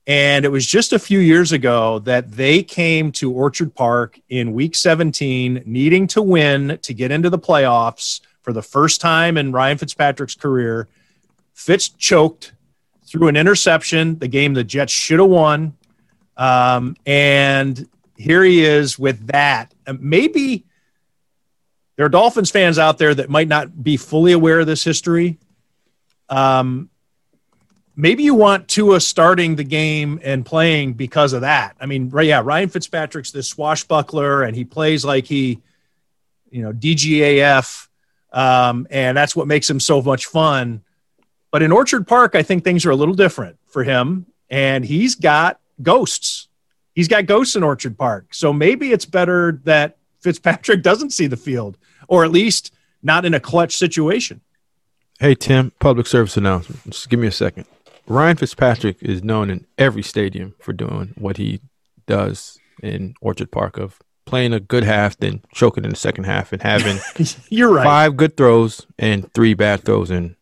And it was just a few years ago that they came to Orchard Park in week 17, needing to win to get into the playoffs for the first time in Ryan Fitzpatrick's career. Fitz choked threw an interception, the game the Jets should have won. Um, and here he is with that. Uh, Maybe there are Dolphins fans out there that might not be fully aware of this history. Um, maybe you want Tua starting the game and playing because of that. I mean, right, yeah, Ryan Fitzpatrick's this swashbuckler and he plays like he you know, DGAF, um, and that's what makes him so much fun. But in Orchard Park, I think things are a little different for him, and he's got ghosts. He's got ghosts in Orchard Park, so maybe it's better that Fitzpatrick doesn't see the field, or at least not in a clutch situation. Hey Tim, public service announcement. Just give me a second. Ryan Fitzpatrick is known in every stadium for doing what he does in Orchard Park of playing a good half, then choking in the second half, and having You're right. five good throws and three bad throws, and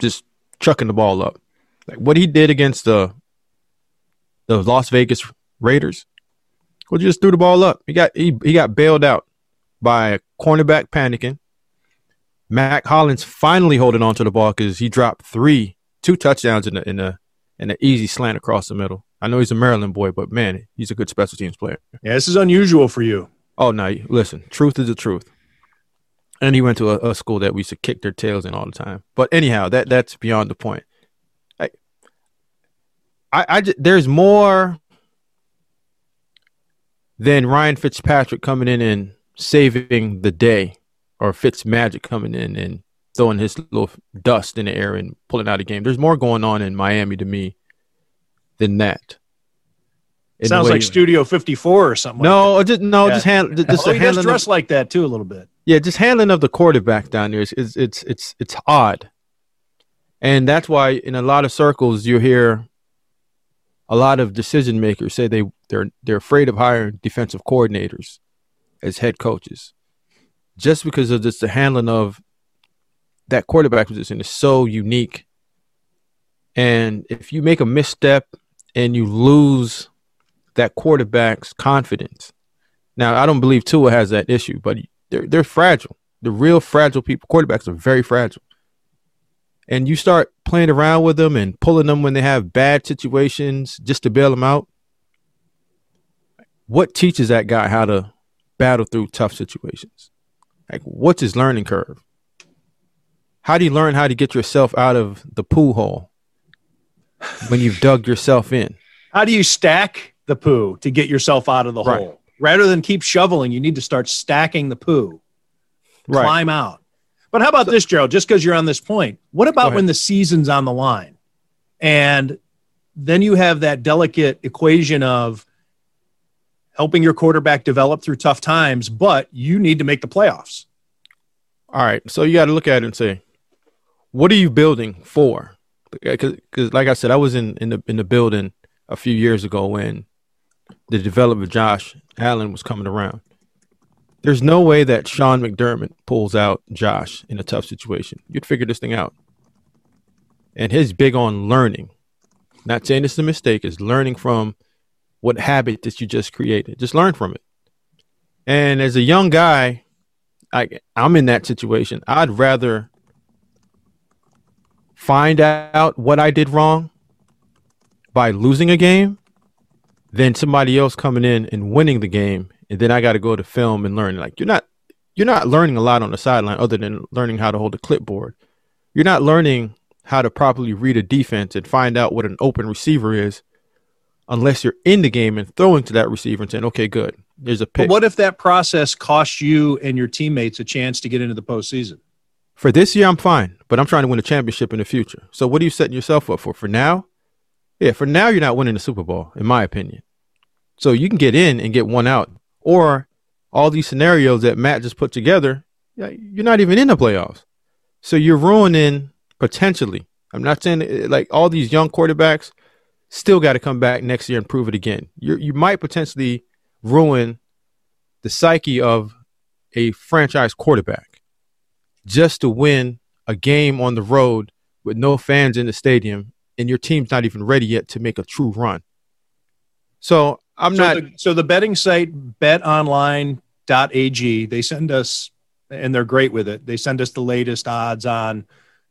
just chucking the ball up. Like what he did against the the Las Vegas Raiders, well, just threw the ball up. He got he, he got bailed out by a cornerback panicking. Mack Hollins finally holding on to the ball because he dropped three, two touchdowns in the in the in an easy slant across the middle. I know he's a Maryland boy, but man, he's a good special teams player. Yeah, this is unusual for you. Oh no, listen, truth is the truth. And he went to a, a school that we used to kick their tails in all the time. But anyhow, that that's beyond the point. I, I, I j- there's more than Ryan Fitzpatrick coming in and saving the day, or Fitz Magic coming in and throwing his little dust in the air and pulling out a game. There's more going on in Miami to me than that. In Sounds like Studio 54 or something. like no, just no, Yeah. just hand, just oh, a he does handling. of- like that too a little bit. yeah, just handling of the quarterback down there is, is it's it's it's odd, and that's why in a lot of circles you hear a lot of decision makers say they they're they're afraid of hiring defensive coordinators as head coaches, just because of just the handling of that quarterback position is so unique, and if you make a misstep and you lose that quarterback's confidence. Now, I don't believe Tua has that issue, but they're they're fragile. The real fragile people, quarterbacks are very fragile. And you start playing around with them and pulling them when they have bad situations just to bail them out. What teaches that guy how to battle through tough situations? Like, what's his learning curve? How do you learn how to get yourself out of the pool hole when you've dug yourself in? How do you stack the poo to get yourself out of the Right. hole? Rather than keep shoveling, you need to start stacking the poo. Right. Climb out. But how about this, Gerald? Just because you're on this point, what about when the season's on the line? And then you have that delicate equation of helping your quarterback develop through tough times, but you need to make the playoffs. All right, so you got to look at it and say, what are you building for? Uh, because, like I said, I was in in the in the building a few years ago when the development Josh Allen was coming around. There's no way that Sean McDermott pulls out Josh in a tough situation. You'd figure this thing out. And he's big on learning. Not saying it's a mistake, is learning from what habit that you just created. Just learn from it. And as a young guy, I I'm in that situation. I'd rather find out what I did wrong by losing a game than somebody else coming in and winning the game and then I got to go to film and learn. Like you're not you're not learning a lot on the sideline other than learning how to hold a clipboard. You're not learning how to properly read a defense and find out what an open receiver is unless you're in the game and throwing to that receiver and saying, "Okay, good. There's a But pick." what if that process costs you and your teammates a chance to get into the postseason? For this year, I'm fine, but I'm trying to win a championship in the future. So what are you setting yourself up for? For now, yeah, for now you're not winning the Super Bowl, in my opinion. So you can get in and get one out, or all these scenarios that Matt just put together, you're not even in the playoffs. So you're ruining potentially. I'm not saying eh, like all these young quarterbacks still got to come back next year and prove it again. You you might potentially ruin the psyche of a franchise quarterback just to win a game on the road with no fans in the stadium and your team's not even ready yet to make a true run. So I'm so not The, so the betting site betonline.ag, they send us, and they're great with it. They send us the latest odds on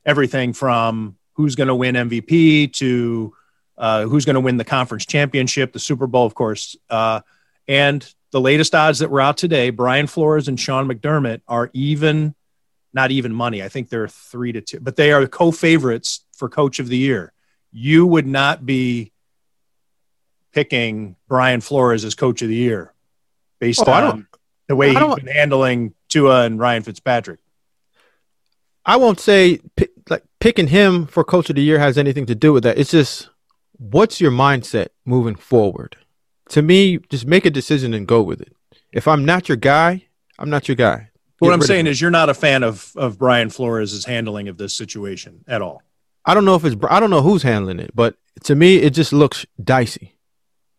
everything from who's going to win MVP to uh, who's going to win the conference championship, the Super Bowl, of course. Uh, and the latest odds that were out today, Brian Flores and Sean McDermott are even, not even money. I think they're three to two, but they are co-favorites for Coach of the Year. You would not be picking Brian Flores as coach of the year based Oh, on the way he's been handling Tua and Ryan Fitzpatrick. I won't say pick, like picking him for coach of the year has anything to do with that. It's just what's your mindset moving forward? To me, just make a decision and go with it. If I'm not your guy, I'm not your guy. What I'm saying is, you're not a fan of of Brian Flores' handling of this situation at all. I don't know if it's I don't know who's handling it, but to me it just looks dicey.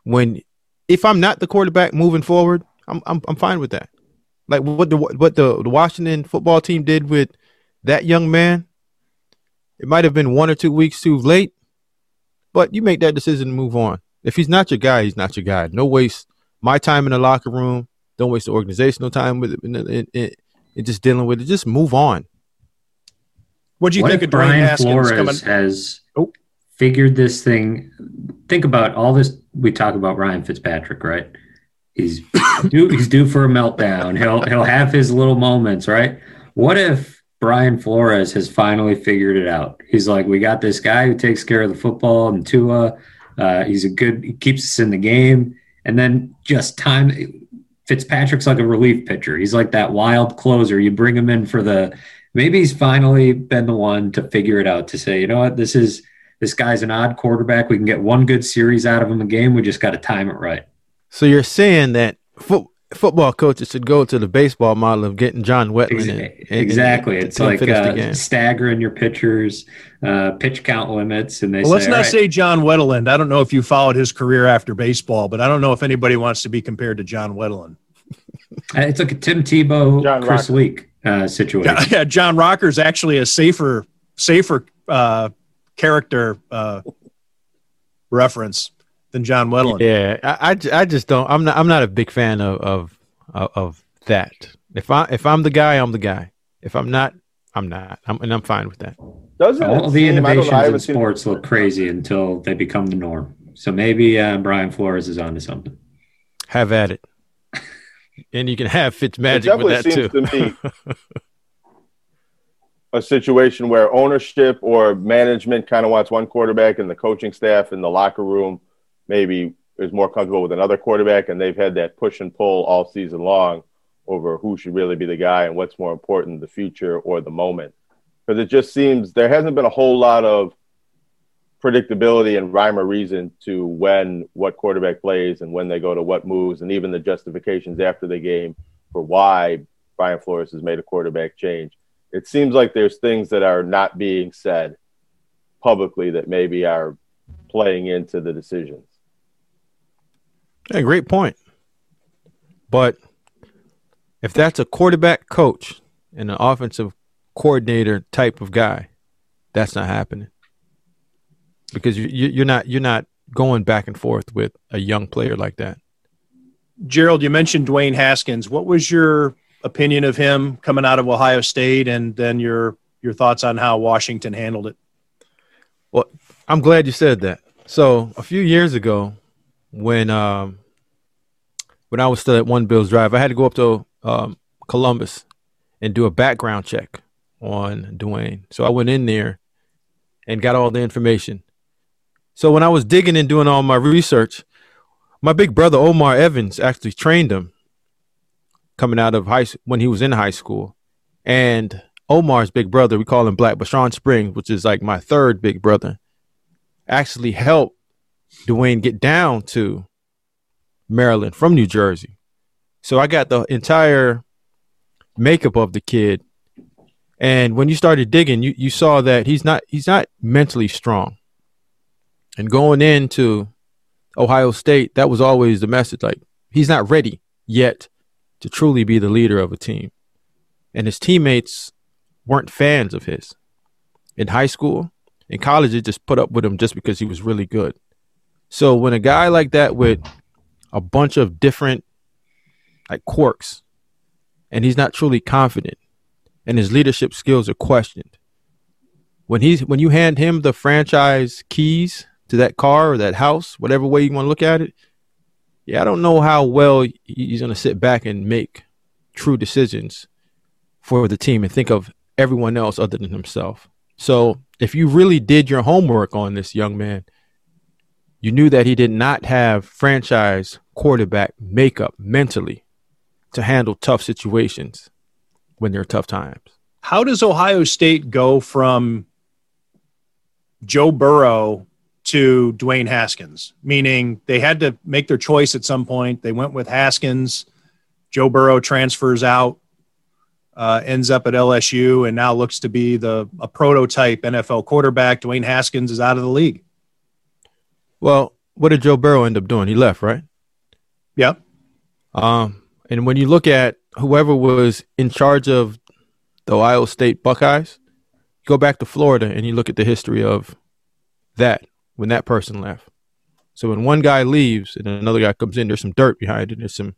When if I'm not the quarterback moving forward, I'm I'm I'm fine with that. Like what the what the, the Washington football team did with that young man, it might have been one or two weeks too late, but you make that decision to move on. If he's not your guy, he's not your guy. No waste my time in the locker room. Don't waste the organizational time with it, in, in, in, in just dealing with it. Just move on. What do you what think if of Brian Haskins Flores coming? has. Figured this thing? Think about all this. We talk about Ryan Fitzpatrick, right? He's due. He's due for a meltdown. He'll he'll have his little moments, right? What if Brian Flores has finally figured it out? He's like, we got this guy who takes care of the football and Tua. Uh, he's a good. He keeps us in the game, and then just time. Fitzpatrick's like a relief pitcher. He's like that wild closer. You bring him in for the maybe he's finally been the one to figure it out to say, you know what, this is this guy's an odd quarterback. We can get one good series out of him a game. We just got to time it right. So you're saying that fo- football coaches should go to the baseball model of getting John Wetteland Ex- in, and- exactly. and- it's to like uh, staggering your pitchers, uh, pitch count limits, and they Well, let's say, not "All right, say John Wetteland. I don't know if you followed his career after baseball, but I don't know if anybody wants to be compared to John Wetteland. uh, it's like a Tim Tebow, John Chris Rocker. Leak uh, situation. Yeah, yeah, John Rocker's actually a safer, safer uh, character uh, reference than John Wetteland. Yeah, I I just don't. I'm not. I'm not a big fan of of of, of that. If I if I'm the guy, I'm the guy. If I'm not, I'm not. I'm, and I'm fine with that. Doesn't All the seem, I don't innovations know, in sports look crazy until they become the norm. So maybe uh, Brian Flores is onto something. Have at it. And you can have It Fitzmagic with that seems too. to me a situation where ownership or management kind of wants one quarterback and the coaching staff in the locker room maybe is more comfortable with another quarterback and they've had that push and pull all season long over who should really be the guy and what's more important the future or the moment because it just seems there hasn't been a whole lot of predictability and rhyme or reason to when what quarterback plays and when they go to what moves and even the justifications after the game for why Brian Flores has made a quarterback change. It seems like there's things that are not being said publicly that maybe are playing into the decisions. Yeah, great point. But if that's a quarterback coach and an offensive coordinator type of guy, that's not happening because you, you, you're not you're not going back and forth with a young player like that. Gerald, you mentioned Dwayne Haskins. What was your opinion of him coming out of Ohio State, and then your your thoughts on how Washington handled it? Well, I'm glad you said that. So a few years ago, when um, when I was still at One Bills Drive, I had to go up to um, Columbus and do a background check on Dwayne. So I went in there and got all the information. So when I was digging and doing all my research, my big brother Omar Evans actually trained him coming out of high when he was in high school, and Omar's big brother, we call him Black, but Shawn Springs, which is like my third big brother, actually helped Dwayne get down to Maryland from New Jersey. So I got the entire makeup of the kid. And when you started digging, you, you saw that he's not he's not mentally strong. And going into Ohio State, that was always the message. Like he's not ready yet to truly be the leader of a team. And his teammates weren't fans of his. In high school, in college, they just put up with him just because he was really good. So when a guy like that with a bunch of different like quirks and he's not truly confident and his leadership skills are questioned. When he's when you hand him the franchise keys to that car or that house, whatever way you want to look at it, yeah, I don't know how well he's going to sit back and make true decisions for the team and think of everyone else other than himself. So, if you really did your homework on this young man, you knew that he did not have franchise quarterback makeup mentally to handle tough situations. when there are tough times. How does Ohio State go from Joe Burrow to Dwayne Haskins? Meaning they had to make their choice at some point. They went with Haskins. Joe Burrow transfers out, uh, ends up at LSU, and now looks to be the a prototype NFL quarterback. Dwayne Haskins is out of the league. Well, what did Joe Burrow end up doing? He left, right? Yep. Um, and when you look at whoever was in charge of the Ohio State Buckeyes, go back to Florida and you look at the history of that when that person left. So when one guy leaves and another guy comes in, there's some dirt behind it. There's some a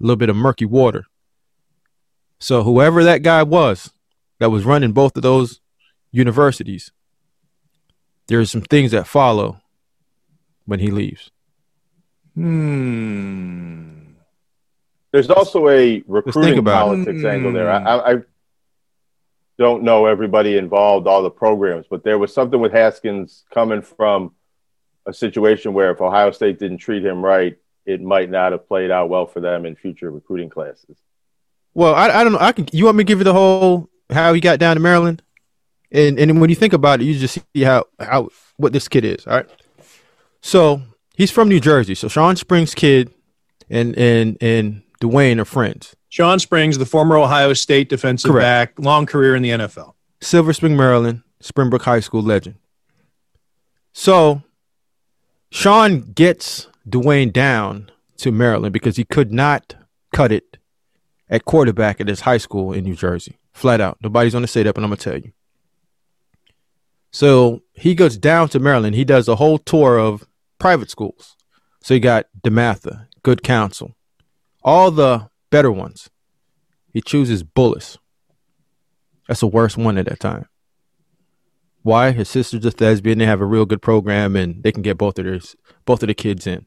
little bit of murky water. So whoever that guy was that was running both of those universities, there's some things that follow when he leaves. Hmm. There's also a recruiting about it. politics angle there. I, I, I don't know everybody involved, all the programs, but there was something with Haskins coming from a situation where if Ohio State didn't treat him right, it might not have played out well for them in future recruiting classes. Well, I, I don't know. I can. You want me to give you the whole how he got down to Maryland, and and when you think about it, you just see how how what this kid is. All right. So he's from New Jersey. So Shawn Springs' kid and and and Dwayne are friends. Shawn Springs, the former Ohio State defensive Correct. back, long career in the NFL. Silver Spring, Maryland, Springbrook High School legend. So Shawn gets Dwayne down to Maryland because he could not cut it at quarterback at his high school in New Jersey. Flat out. Nobody's going to say that, but I'm going to tell you. So he goes down to Maryland. He does a whole tour of private schools. So you got DeMatha, Good Counsel, all the better ones. He chooses Bullis. That's the worst one at that time. Why? His sister's a thespian. They have a real good program, and they can get both of their both of the kids in.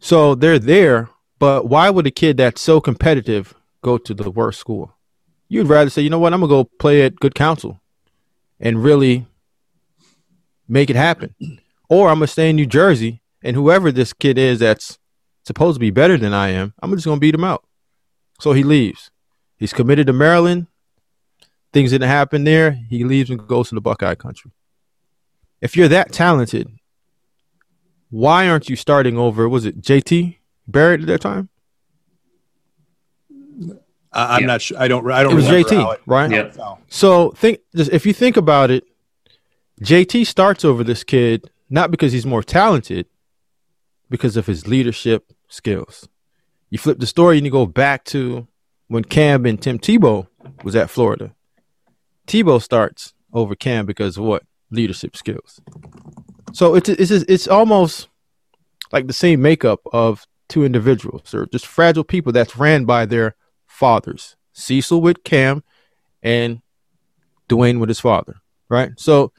So they're there, but why would a kid that's so competitive go to the worst school? You'd rather say, you know what, I'm gonna go play at Good Counsel, and really make it happen, or I'm gonna stay in New Jersey, and whoever this kid is that's supposed to be better than I am, I'm just gonna beat him out. So he leaves. He's committed to Maryland. Things didn't happen there. He leaves and goes to the Buckeye country. If you're that talented, why aren't you starting over? Was it JT Barrett at that time? I, I'm Yeah. not sure. I don't. I don't. It was remember JT, it- right? Yeah. So think just if you think about it, JT starts over this kid not because he's more talented, because of his leadership skills. You flip the story and you go back to when Cam and Tim Tebow was at Florida. Tebow starts over Cam because of what leadership skills. So it's it's it's almost like the same makeup of two individuals or just fragile people that's ran by their fathers. Cecil with Cam and Dwayne with his father, right? So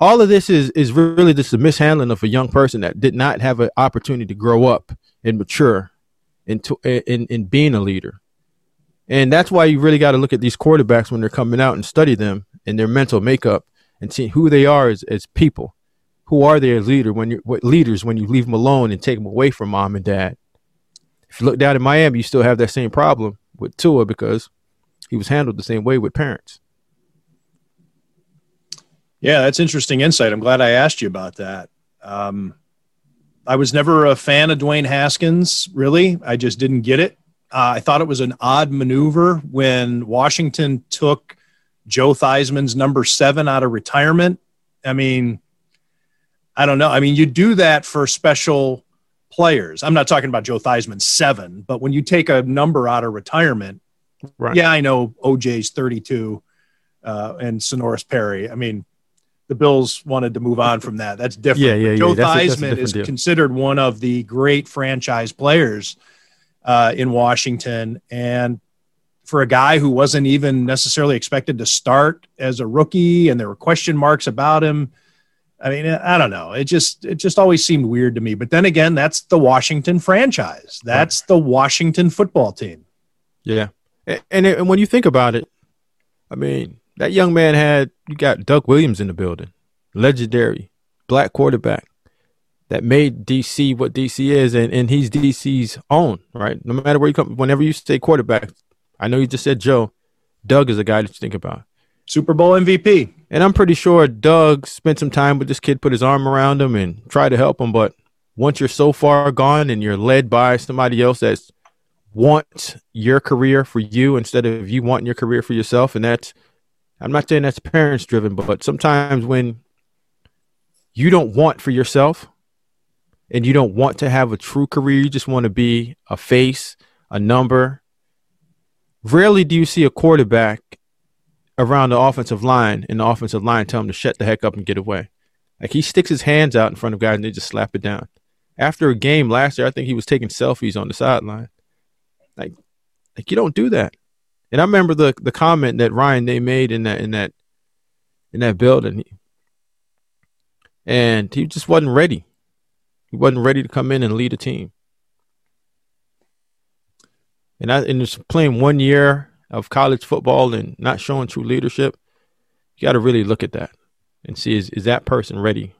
all of this is is really just a mishandling of a young person that did not have an opportunity to grow up and mature into in in being a leader. And that's why you really got to look at these quarterbacks when they're coming out and study them and their mental makeup and see who they are as, as people. Who are they as leader when you what leaders when you leave them alone and take them away from mom and dad? If you look down in Miami, you still have that same problem with Tua because he was handled the same way with parents. Yeah, that's interesting insight. I'm glad I asked you about that. Um, I was never a fan of Dwayne Haskins, really. I just didn't get it. Uh, I thought it was an odd maneuver when Washington took Joe Theismann's number seven out of retirement. I mean, I don't know. I mean, you do that for special players. I'm not talking about Joe Theismann's seven, but when you take a number out of retirement, Right. yeah, I know OJ's 32 uh, and Senorise Perry. I mean, the Bills wanted to move on from that. That's different. Yeah, yeah, Joe yeah. That's a- that's a Theismann is deal. considered one of the great franchise players uh, in Washington. And for a guy who wasn't even necessarily expected to start as a rookie and there were question marks about him, I mean, I don't know. It just it just always seemed weird to me. But then again, that's the Washington franchise. That's the Washington football team. Yeah, and and when you think about it, I mean, that young man had you got Doug Williams in the building, legendary black quarterback that made DC what DC is, and and he's DC's own, right? No matter where you come, whenever you say quarterback, I know you just said Joe, Doug is a guy that you think about. Super Bowl MVP. And I'm pretty sure Doug spent some time with this kid, put his arm around him, and tried to help him. But once you're so far gone and you're led by somebody else that wants your career for you instead of you wanting your career for yourself, and that's I'm not saying that's parents driven, but sometimes when you don't want for yourself and you don't want to have a true career, you just want to be a face, a number. Rarely do you see a quarterback around the offensive line and the offensive line tell him to shut the heck up and get away. Like he sticks his hands out in front of guys and they just slap it down. After a game last year, I think he was taking selfies on the sideline. Like, like you don't do that. And I remember the the comment that Ryan they made in that in that in that building, and he just wasn't ready. He wasn't ready to come in and lead a team. And I and just playing one year of college football and not showing true leadership, you got to really look at that and see is, is that person ready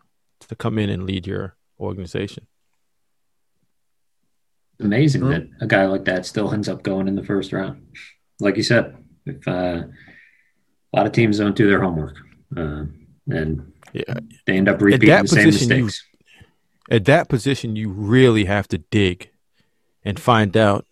to come in and lead your organization? Amazing mm-hmm. that a guy like that still ends up going in the first round. Like you said, if uh, a lot of teams don't do their homework, uh, and yeah. they end up repeating the same mistakes. You, at that position, you really have to dig and find out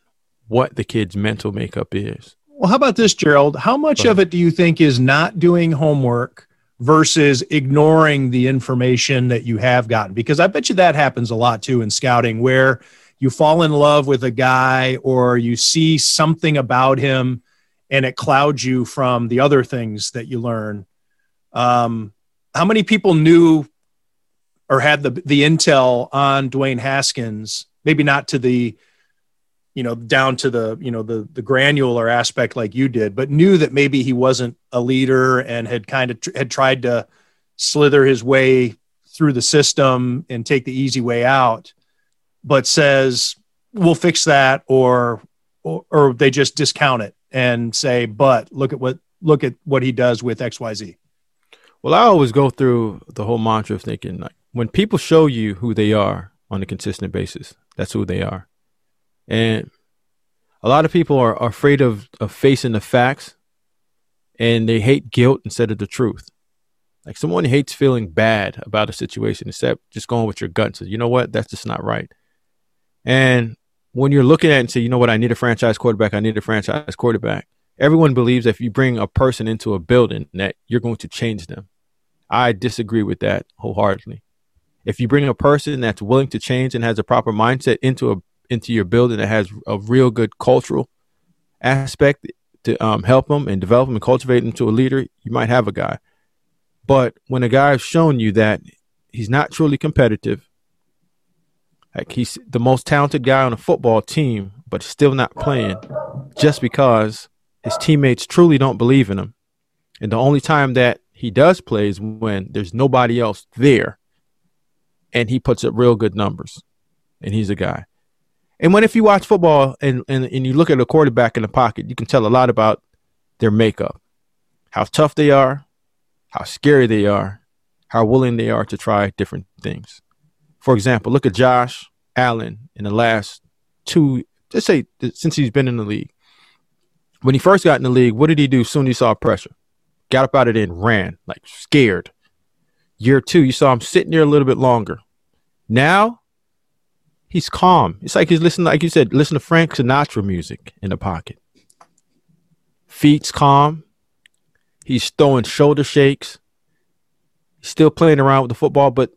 what the kid's mental makeup is. Well, how about this, Gerald? How much of it do you think is not doing homework versus ignoring the information that you have gotten? Because I bet you that happens a lot too in scouting, where you fall in love with a guy or you see something about him and it clouds you from the other things that you learn. Um, how many people knew or had the the intel on Dwayne Haskins? Maybe not to the you know down to the you know the the granular aspect like you did but knew that maybe he wasn't a leader and had kind of tr- had tried to slither his way through the system and take the easy way out but says we'll fix that or or, or they just discount it and say but look at what look at what he does with xyz well i always go through the whole mantra of thinking like when people show you who they are on a consistent basis that's who they are and a lot of people are, are afraid of, of facing the facts and they hate guilt instead of the truth. Like someone hates feeling bad about a situation instead just going with your gut and say, you know what, that's just not right. And when you're looking at it and say, you know what, I need a franchise quarterback, I need a franchise quarterback, everyone believes if you bring a person into a building that you're going to change them. I disagree with that wholeheartedly. If you bring a person that's willing to change and has a proper mindset into a into your building that has a real good cultural aspect to um, help them and develop them and cultivate them to a leader, you might have a guy. But when a guy has shown you that he's not truly competitive, like he's the most talented guy on a football team, but still not playing just because his teammates truly don't believe in him. And the only time that he does play is when there's nobody else there and he puts up real good numbers and he's a guy. And when if you watch football and, and, and you look at a quarterback in the pocket, you can tell a lot about their makeup, how tough they are, how scary they are, how willing they are to try different things. For example, look at Josh Allen in the last two, let's say since he's been in the league. When he first got in the league, what did he do soon he saw pressure? Got up out of it and ran, like scared. Year two, you saw him sitting there a little bit longer. Now he's calm. It's like he's listening, like you said, listen to Frank Sinatra music in the pocket. Feet's calm. He's throwing shoulder shakes. He's still playing around with the football, but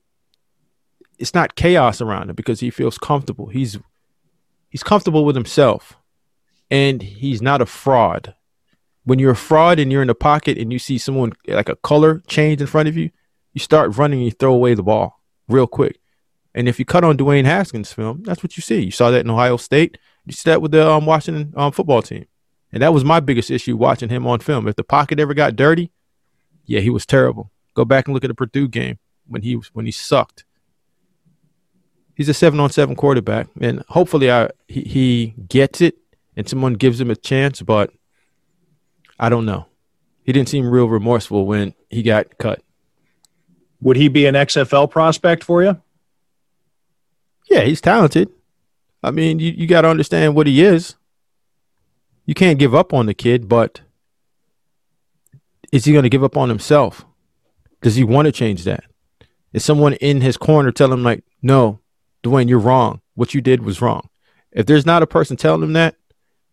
it's not chaos around him because he feels comfortable. He's he's comfortable with himself, and he's not a fraud. When you're a fraud and you're in the pocket and you see someone like a color change in front of you, you start running and you throw away the ball real quick. And if you cut on Dwayne Haskins' film, that's what you see. You saw that in Ohio State. You see that with the um, Washington um, football team. And that was my biggest issue watching him on film. If the pocket ever got dirty, yeah, he was terrible. Go back and look at the Purdue game when he when he sucked. He's a seven on seven quarterback, and hopefully, I he, he gets it and someone gives him a chance. But I don't know. He didn't seem real remorseful when he got cut. Would he be an XFL prospect for you? Yeah, he's talented. I mean, you, you got to understand what he is. You can't give up on the kid, but is he going to give up on himself? Does he want to change that? Is someone in his corner telling him like, no, Dwayne, you're wrong. What you did was wrong. If there's not a person telling him that,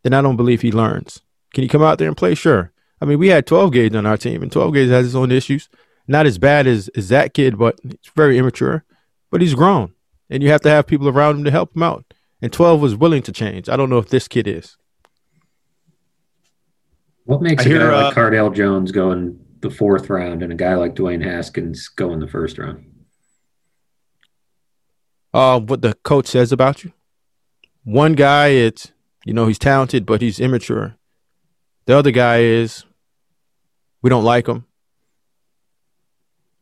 then I don't believe he learns. Can he come out there and play? Sure. I mean, we had 12 gauge on our team, and 12 gauge has his own issues. Not as bad as, as that kid, but he's very immature. But he's grown, and you have to have people around him to help him out. And 12 was willing to change. I don't know if this kid is. What makes I a hear, guy uh, like Cardale Jones go in the fourth round and a guy like Dwayne Haskins go in the first round? Uh, what the coach says about you. One guy, it's you know he's talented, but he's immature. The other guy is we don't like him,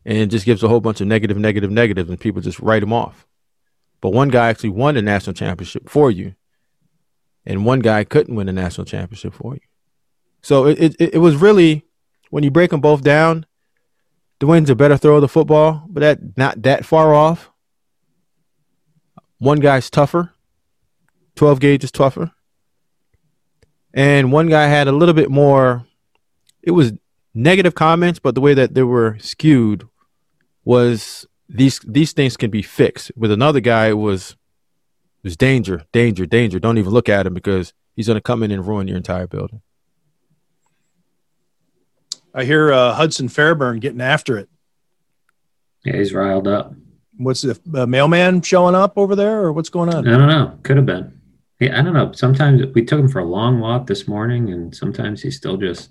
and just gives a whole bunch of negative, negative, negative, and people just write him off. But one guy actually won the national championship for you, and one guy couldn't win the national championship for you. So it it, it was really when you break them both down, Dwayne's a better thrower of the football, but that not that far off. One guy's tougher. 12 gauge is tougher. And one guy had a little bit more, it was negative comments, but the way that they were skewed was these these things can be fixed. With another guy, it was it was danger, danger, danger. Don't even look at him because he's going to come in and ruin your entire building. I hear uh, Hudson Fairburn getting after it. Yeah, he's riled up. What's the uh, mailman showing up over there, or what's going on? I don't know. Could have been. Yeah, I don't know. Sometimes we took him for a long walk this morning, and sometimes he's still just.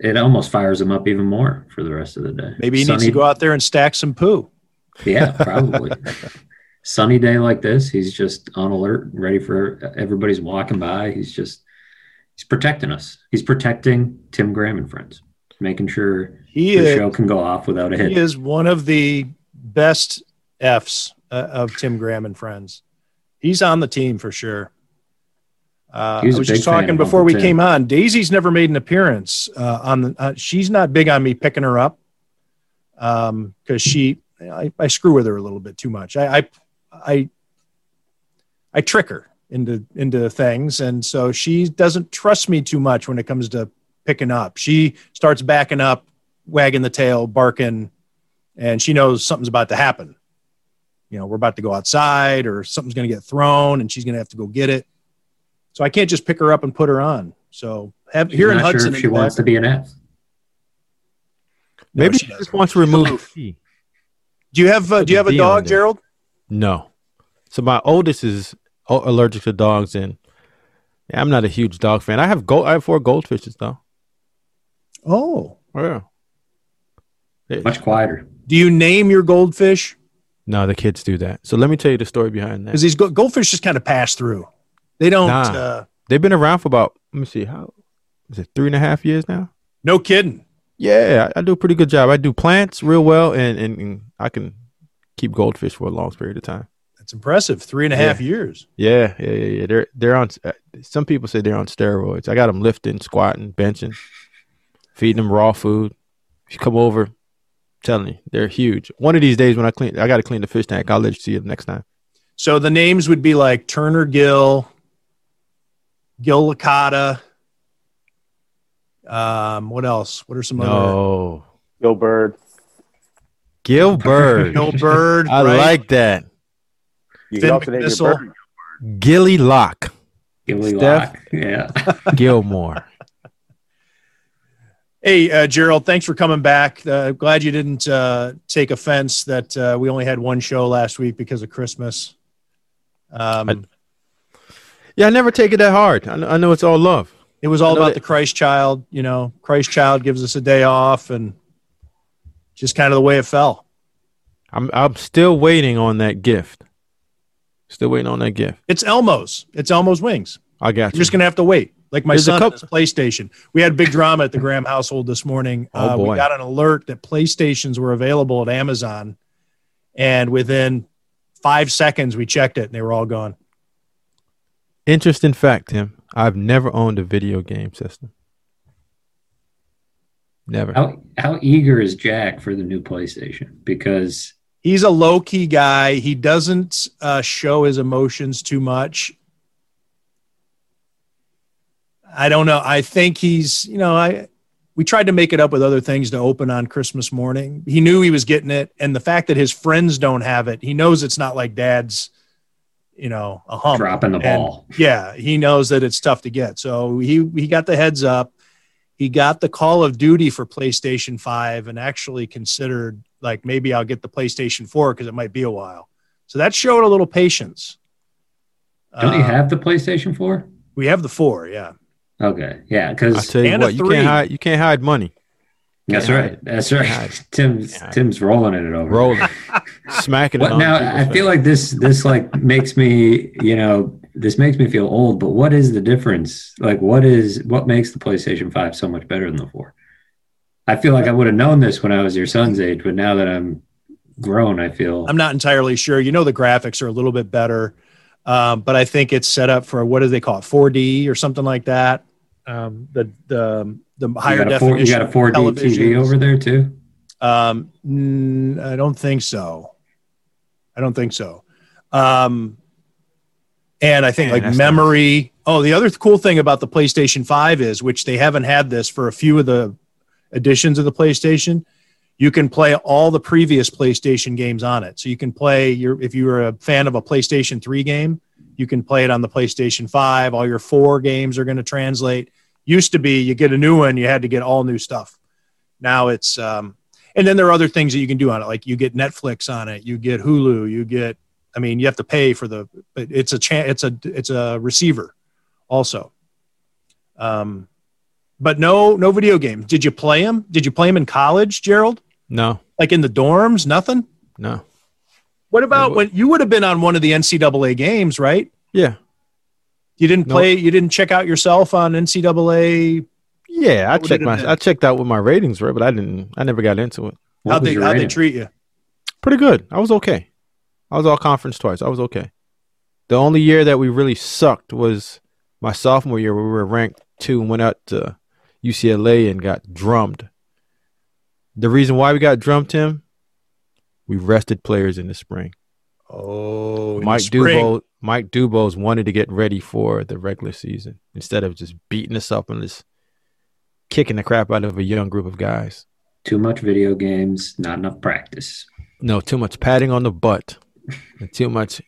It almost fires him up even more for the rest of the day. Maybe he needs to go out there and stack some poo. Yeah, probably. Sunny day like this, he's just on alert, ready for everybody's walking by. He's just he's protecting us. He's protecting Tim Graham and friends, making sure He the is, show can go off without a hit. he is one of the best Fs uh, of Tim Graham and friends. He's on the team for sure. Uh, I was just talking before we Tim. came on. Daisy's never made an appearance uh, on the. Uh, she's not big on me picking her up because she. I, I screw with her a little bit too much. I, I I I trick her into into things, and so she doesn't trust me too much when it comes to picking up. She starts backing up, wagging the tail, barking, and she knows something's about to happen. You know, we're about to go outside, or something's going to get thrown, and she's going to have to go get it. So I can't just pick her up and put her on. So have I'm here in not Hudson, sure if she in wants to be an F. No, Maybe she he just wants to remove aloof. key. Do you have uh, Do you have a a D dog. Gerald? No. So my oldest is allergic to dogs, and yeah, I'm not a huge dog fan. I have gold. I have four goldfishes though. Oh, Yeah. Yeah. Much quieter. Do you name your goldfish? No, the kids do that. So let me tell you the story behind that. Because these go- goldfish just kind of pass through. They don't. Nah. Uh, They've been around for about let me see how is it three and a half years now. no kidding. Yeah, I, I do a pretty good job. I do plants real well, and, and and I can keep goldfish for a long period of time. That's impressive. Three and a half years. Yeah, yeah, yeah, yeah. They're they're on. Uh, some people say they're on steroids. I got them lifting, squatting, benching, feeding them raw food. If you come over, telling you, they're huge. One of these days when I clean, I got to clean the fish tank. I'll let you see it next time. So the names would be like Turner Gill, Gil Licata. Um, what else? What are some other? No, Gilbert. Gilbert. Gil Bird. I right? like that. You Finn can also name your McNissel. bird. Gilly Lock, Gilly Steph? Lock. Yeah. Gilmore. Hey, uh, Gerald, thanks for coming back. Uh, glad you didn't uh, take offense that uh, we only had one show last week because of Christmas. Um, I- Yeah, I never take it that hard. I know, I know it's all love. it was all about that- the Christ child. You know, Christ child gives us a day off, and just kind of the way it fell. I'm I'm still waiting on that gift. Still waiting on that gift. It's Elmo's. It's Elmo's wings. I got You're just gonna have to wait. Like my There's a son couple- PlayStation. We had big drama at the Graham household this morning. Oh, uh, boy. We got an alert that PlayStations were available at Amazon, and within five seconds we checked it and they were all gone. Interesting fact, Tim. I've never owned a video game system. Never. How how eager is Jack for the new PlayStation? Because He's a low key guy. He doesn't uh, show his emotions too much. I don't know. I think he's, you know, I we tried to make it up with other things to open on Christmas morning. He knew he was getting it, and the fact that his friends don't have it, he knows it's not like Dad's, you know, a hump dropping the And, ball. yeah, he knows that it's tough to get. So he he got the heads up. He got the Call of Duty for PlayStation 5 and actually considered like maybe I'll get the PlayStation 4 because it might be a while. So that showed a little patience. Don't you Uh, have the PlayStation 4? We have the four, yeah. Okay. Yeah, I because tell you what, you can't hide. You can't hide money. that's can't right. hide. That's right. Tim's Can't. Tim's rolling it over. Rolling, smacking it. What on now? I feel like this this like makes me, you know, this makes me feel old. But what is the difference? Like, what is what makes the PlayStation Five so much better than the four? I feel like I would have known this when I was your son's age, but now that I'm grown, I feel I'm not entirely sure. You know, the graphics are a little bit better, um, but I think it's set up for what do they call it, 4D or something like that. Um, the the the higher got a four, definition. you got a 4D TV over there too. Um, mm, I don't think so. I don't think so. Um, and I think Man, like that's memory. Oh, the other cool thing about the PlayStation 5 is, which they haven't had this for a few of the editions of the PlayStation, you can play all the previous PlayStation games on it. So you can play your if you were a fan of a PlayStation 3 game, you can play it on the PlayStation 5. All your four games are going to translate. Used to be you get a new one, you had to get all new stuff. Now it's um and then there are other things that you can do on it, like you get Netflix on it, you get Hulu, you get. I mean, you have to pay for the, but it's a chan it's a it's a receiver, also. Um, but no no video games. Did you play them? Did you play them in college, Gerald? no, Like in the dorms? Nothing. no. What about when you would have been on one of the NCAA games, right? Yeah, You didn't No. play. You didn't check out yourself on NCAA. yeah. I checked my. been? I checked out what my ratings were, but I didn't. I never got into it. How'd they how'd they treat you? Pretty good. I was okay. I was all conference twice. I was okay. The only year that we really sucked was my sophomore year, where we were ranked two and went out to UCLA and got drummed. The reason why we got drummed, Tim, we rested players in the spring. Oh, Mike. Dubo, Mike Dubose wanted to get ready for the regular season instead of just beating us up and just kicking the crap out of a young group of guys. Too much video games, not enough practice. No, too much patting on the butt and too much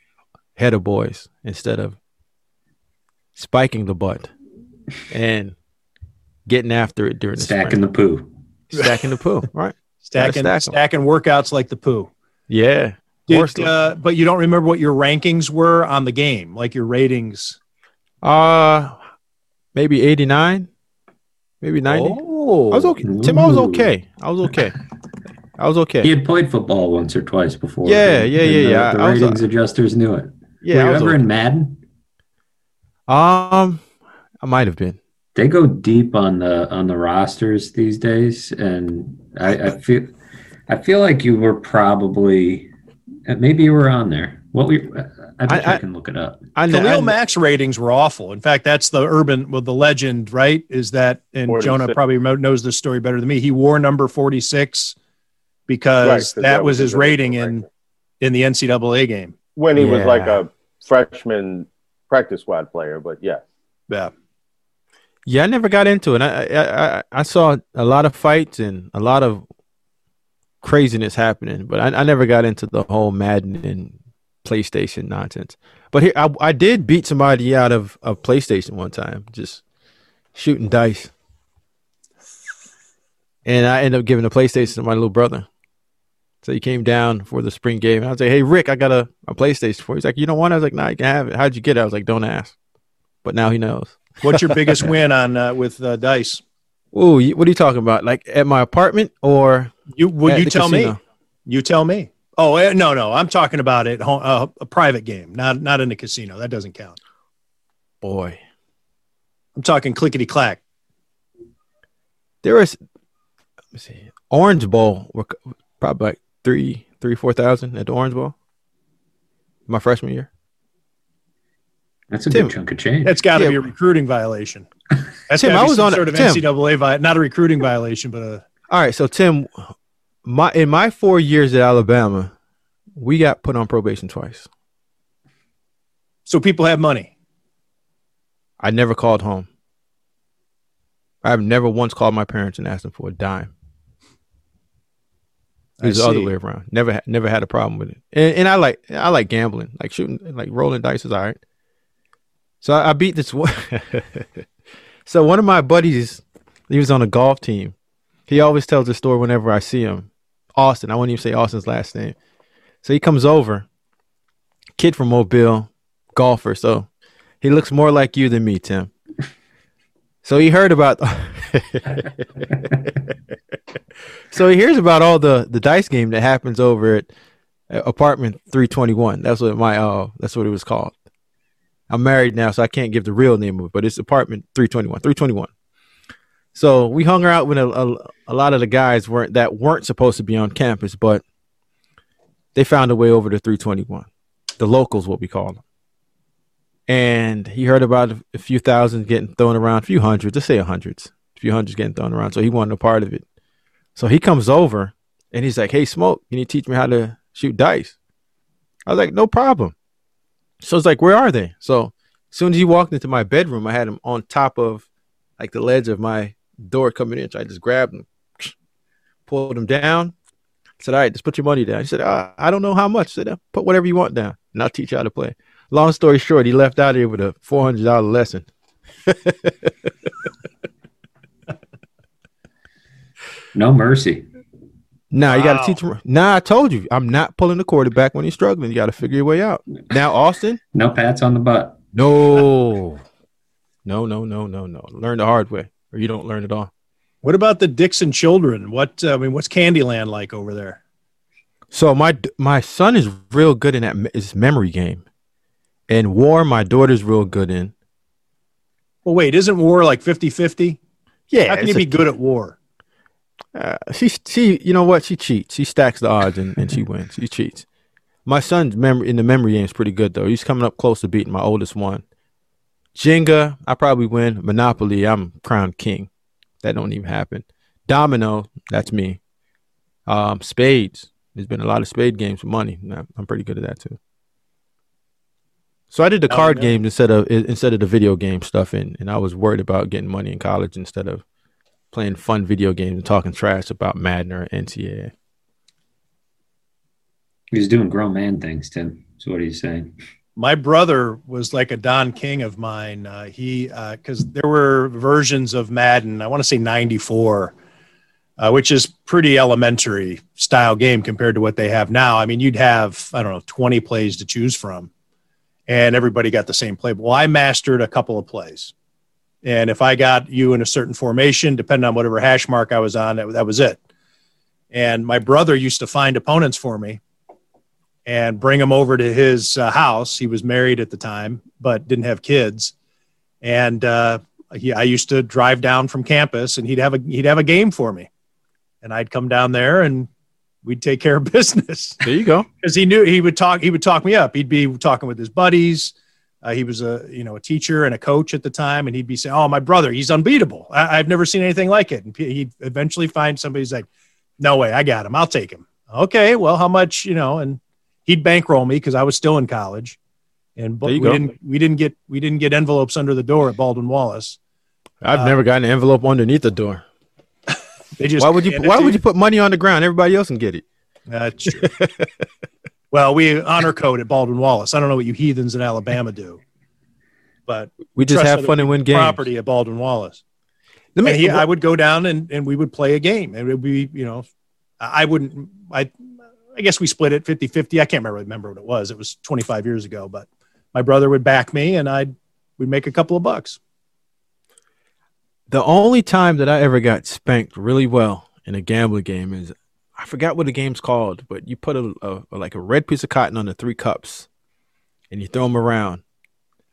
head of boys instead of spiking the butt and getting after it during the Stacking spring. the poo. stacking the poo, right? stacking stack 'em. stacking workouts like the poo. Yeah. Did, uh, but you don't remember what your rankings were on the game, like your ratings. Uh maybe 89, maybe 90. Oh, I was okay. Tim, I was okay. I was okay. I was okay. He had played football once or twice before. Yeah, and- yeah, yeah, the, yeah. The I was, uh, ratings adjusters knew it. yeah, Were you ever okay. in Madden? Um, I might have been. They go deep on the on the rosters these days, and I, I feel I feel like you were probably uh, maybe you were on there. What we I bet I- you I- can look it up. I know. Khalil I, Mack's ratings were awful. In fact, that's the urban, well, the legend, right? Is that, and 46. Jonah probably knows this story better than me. He wore number 46 because Right, 'cause that, was his rating original in, in the NCAA game. when he was like a freshman practice squad player. But yeah, Yeah. yeah, I never got into it. I, I I I saw a lot of fights and a lot of craziness happening, but I, I never got into the whole Madden and PlayStation nonsense. But here, I, I did beat somebody out of of PlayStation one time, just shooting dice, and I ended up giving the PlayStation to my little brother. So he came down for the spring game, and I was like, "Hey, Rick, I got a, a PlayStation for you." He's like, "You don't want?" it?" I was like, "Nah, you can have it." How'd you get it? I was like, "Don't ask." But now he knows. What's your biggest win on uh, with uh, dice? Ooh, what are you talking about? Like at my apartment or You well, you the tell me. You tell me. Oh eh, no, no, I'm talking about it. home- Uh, a private game, not not in a casino. That doesn't count. Boy, I'm talking clickety clack. there was. Let me see. Orange Bowl were c- probably like three, three, four thousand at the Orange Bowl. My freshman year. That's a Tim. good chunk of change. That's got to Yeah. be a recruiting violation. That's Tim, gotta I be was some on sort of Tim. NCAA vi- not a recruiting violation, but a All right, so Tim, my in my four years at Alabama, we got put on probation twice. so people have money. I never called home. I've never once called my parents and asked them for a dime. It was the other way around. Never, never had a problem with it. And, and I like, I like gambling, like shooting, like rolling dice is all right. So I, I beat this one. so one of my buddies, he was on a golf team. He always tells the story whenever I see him. Austin, I wouldn't even say Austin's last name. So he comes over, kid from Mobile, golfer. So he looks more like you than me, Tim. So he heard about. so he hears about all the the dice game that happens over at apartment 321. That's what my uh that's what it was called. I'm married now, so I can't give the real name of it, but it's apartment 321. 321. So we hung out with a, a, a lot of the guys weren't that weren't supposed to be on campus, but they found a way over to 321. The locals, what we call them. And he heard about a, few thousands getting thrown around, a few hundreds, let's say a hundreds, a few hundreds getting thrown around. So he wanted a part of it. So he comes over and he's like, Hey, Smoke, can you teach me how to shoot dice? I was like, No problem. So it's like, Where are they? So as soon as he walked into my bedroom, I had him on top of like the ledge of my door coming in. So I just grabbed him, pulled him down. said, All right, just put your money down. He said, uh, I don't know how much. I said, "Uh, Put whatever you want down, and I'll teach you how to play. Long story short, he left out here with a $400 lesson. No mercy. Nah, you got to teach him. Nah, I told you, I'm not pulling the quarterback when he's struggling. You got to figure your way out. Now, Austin, No pats on the butt. no, no, no, no, no, no. Learn the hard way, or you don't learn at all. What about the Dixon children? What I mean, what's Candyland like over there? So my my son is real good in that me- his memory game, and War my daughter's real good in. Well, wait, isn't war like 50-50? Yeah, How can it's you a- be good at war? Uh, she she you know what she cheats. She stacks the odds and, and she wins. She cheats. My son's memory in the memory game is pretty good though. He's coming up close to beating my oldest one. Jenga, I probably win. Monopoly, I'm crowned king. That don't even happen. Domino, that's me. Um, spades. There's been a lot of spade games with money. I'm pretty good at that too. So I did the Oh, card yeah. games instead of instead of the video game stuff, and and I was worried about getting money in college instead of playing fun video games and talking trash about Madden or NCAA. He's doing grown man things, Tim. That's what he's saying. My brother was like a Don King of mine. Uh, he because there were versions of Madden. I want to say '94, uh, which is pretty elementary style game compared to what they have now. I mean, you'd have I don't know 20 plays to choose from, and everybody got the same play. Well, I mastered a couple of plays, and if I got you in a certain formation, depending on whatever hash mark I was on, that, that was it. And my brother used to find opponents for me and bring him over to his uh, house. He was married at the time, but didn't have kids. And uh, he, I used to drive down from campus, and he'd have a he'd have a game for me, and I'd come down there, and we'd take care of business There you go. because he knew he would talk. He would talk me up. He'd be talking with his buddies. Uh, he was a you know a teacher and a coach at the time, and he'd be saying, "Oh, my brother, he's unbeatable. I, I've never seen anything like it." And he'd eventually find somebody who's like, "No way, I got him. I'll take him." Okay, well, how much? You know, and he'd bankroll me because I was still in college, and but we go. didn't we didn't get we didn't get envelopes under the door at Baldwin Wallace. I've Uh, never gotten an envelope underneath the door. They just Why would you? Why would you put money on the ground? Everybody else can get it. That's true. well, we honor code at Baldwin Wallace. I don't know what you heathens in Alabama do, but We just have fun and win games. property at Baldwin Wallace. Let me. And he, I would go down and, and we would play a game. And it would be, you know, I wouldn't, I, I guess we split it 50 50. I can't remember, remember what it was. It was 25 years ago, but my brother would back me and I'd, we'd make a couple of bucks. the only time that I ever got spanked really well in a gambling game is I forgot what the game's called, but you put a, a like a red piece of cotton on the three cups, and you throw them around.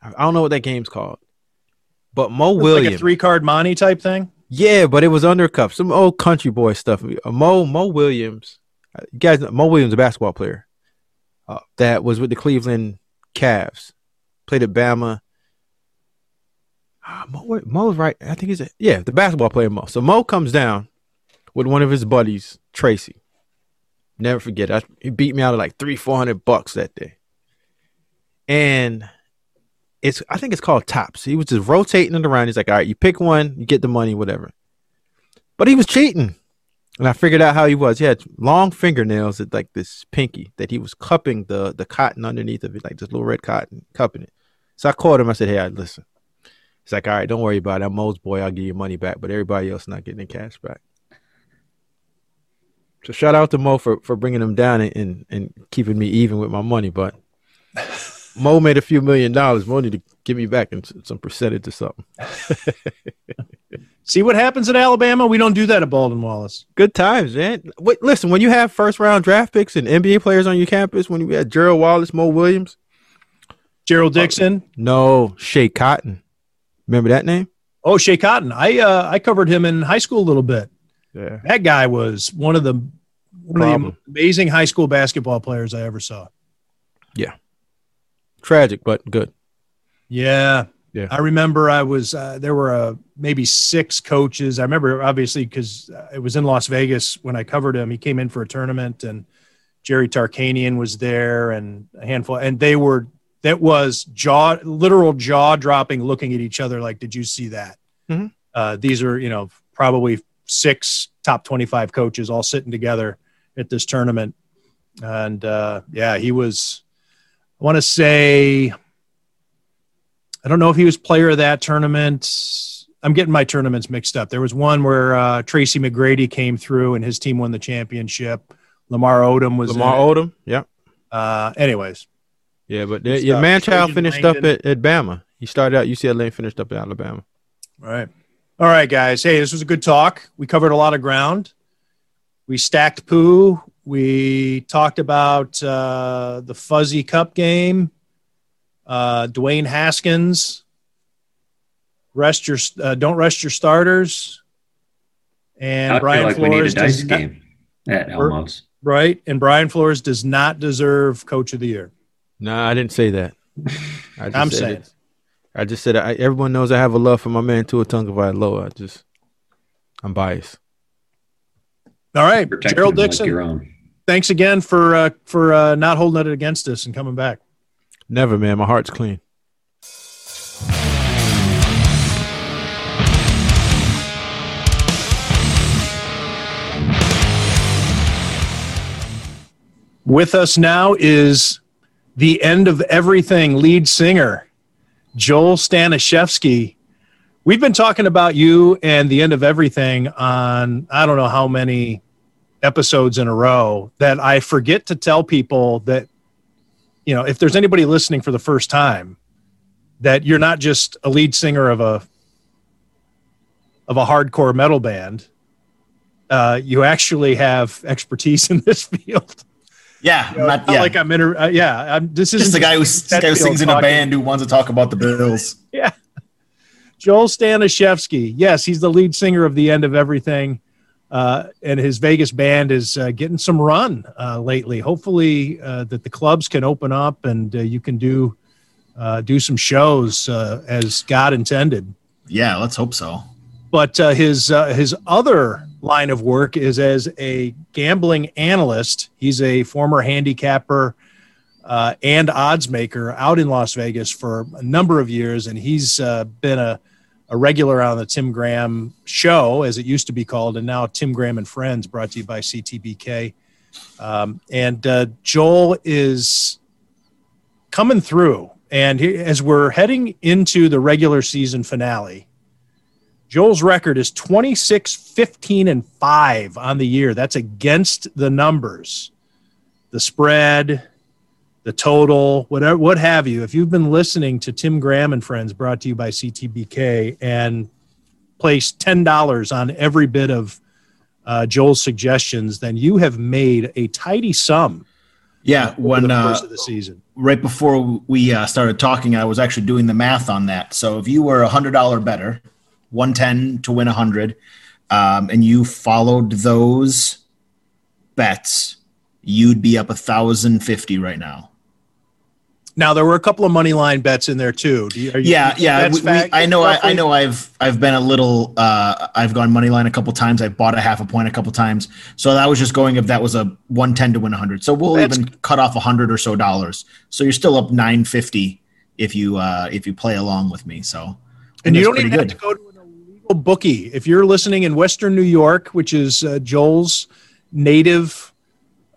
I, don't know what that game's called, but Mo It was Williams. Like a three card Monte type thing. Yeah, but it was under cup. Some old country boy stuff. Uh, Mo Mo Williams, you guys, Mo Williams, a basketball player, uh, that was with the Cleveland Cavs, played at Bama. Ah, Mo, Mo's right. I think he's a, yeah, the basketball player Mo. So Mo comes down with one of his buddies, Tracy. Never forget. I, he beat me out of like three, four hundred bucks that day, and it's I think it's called tops. He was just rotating it around. He's like, all right, you pick one, you get the money, whatever. But he was cheating. And I figured out how he was. He had long fingernails at like this pinky that he was cupping the the cotton underneath of it, like this little red cotton, cupping it. So I called him. I said, Hey, listen. He's like, All right, don't worry about it. I'm Mo's boy. I'll give you money back, but everybody else is not getting cash back. So shout out to Mo for, for bringing him down and, and, and keeping me even with my money. But Mo made a few million dollars. Mo need to give me back some percentage or something. See what happens in Alabama? We don't do that at Baldwin Wallace. Good times, man. Wait, listen, when you have first round draft picks and NBA players on your campus, when you had Gerald Wallace, Mo Williams, Gerald Dixon. no, Schea Cotton. Remember that name? Oh, Schea Cotton. I uh, I covered him in high school a little bit. Yeah. That guy was one of the one of the amazing high school basketball players I ever saw. Tragic, but good. Yeah. Yeah. I remember I was, uh, there were uh, maybe six coaches. I remember obviously because it was in Las Vegas when I covered him. He came in for a tournament and Jerry Tarkanian was there and a handful, and they were, that was jaw, literal jaw dropping, looking at each other like, did you see that? Mhm. Uh, these are, you know, probably six top 25 coaches all sitting together at this tournament. And uh, yeah, he was, I want to say, I don't know if he was player of that tournament. I'm getting my tournaments mixed up. There was one where uh, Tracy McGrady came through and his team won the championship. Lamar Odom was Lamar. Odom. Yeah. Uh, anyways, Yeah, but Good the, your stuff. man child Trajan finished up at, at Bama. He started out UCLA and finished up at Alabama. all right. All right, guys. Hey, this was a good talk. We covered a lot of ground. We stacked poo. We talked about uh, the Fuzzy Cup game. Uh, Dwayne Haskins. Rest your uh, don't rest your starters. And I Brian feel like we need a Flores dice does not- game at Elmo's. right? And Brian Flores does not deserve Coach of the Year. Nah, I didn't say that. I just I'm said saying. it. I just said I, everyone knows I have a love for my man Tua Tagovailoa. I just I'm biased. All right, Gerald them like Dixon. thanks again for uh, for uh, not holding it against us and coming back. Never, man. My heart's clean. With us now is the end of everything lead singer, Joel Stanishevsky. We've been talking about you and the end of everything on I don't know how many episodes in a row that I forget to tell people that, you know, if there's anybody listening for the first time, that you're not just a lead singer of a of a hardcore metal band. Uh, you actually have expertise in this field. Yeah, You know, not, yeah. like I'm inter- uh, yeah, I'm, this is just the guy who, guy who sings in a band who wants to talk about the Bills. Joel Stanishevsky. Yes, he's the lead singer of The End of Everything. Uh, and his Vegas band is uh, getting some run uh, lately. Hopefully, uh, that the clubs can open up and uh, you can do uh, do some shows uh, as God intended. Yeah, let's hope so. But uh, his uh, his other line of work is as a gambling analyst. He's a former handicapper uh, and odds maker out in Las Vegas for a number of years, and he's uh, been a, a regular on the Tim Graham show, as it used to be called, and now Tim Graham and Friends, brought to you by CTBK. Um, and uh, Joel is coming through, and he, as we're heading into the regular season finale. Joel's record is 26, 15, and 5 on the year. That's against the numbers, the spread, the total, whatever, what have you. If you've been listening to Tim Graham and Friends, brought to you by CTBK, and placed $10 on every bit of uh, Joel's suggestions, then you have made a tidy sum Yeah, when the uh, course of the season. right before we uh, started talking, I was actually doing the math on that. So if you were a hundred dollar better, one ten to win a hundred, um, and you followed those bets, you'd be up a thousand fifty right now. Now there were a couple of money line bets in there too. Do you, are you, Yeah, yeah. we- we- I know. I, I, know. I've I've been a little. Uh, I've gone money line a couple times. I bought a half a point a couple times. So that was just going if that was a one ten to win a hundred. So we'll That's- even cut off a hundred or so dollars. So you're still up nine fifty if you uh, if you play along with me. So And you don't even have to go to an illegal bookie. If you're listening in Western New York, which is uh, Joel's native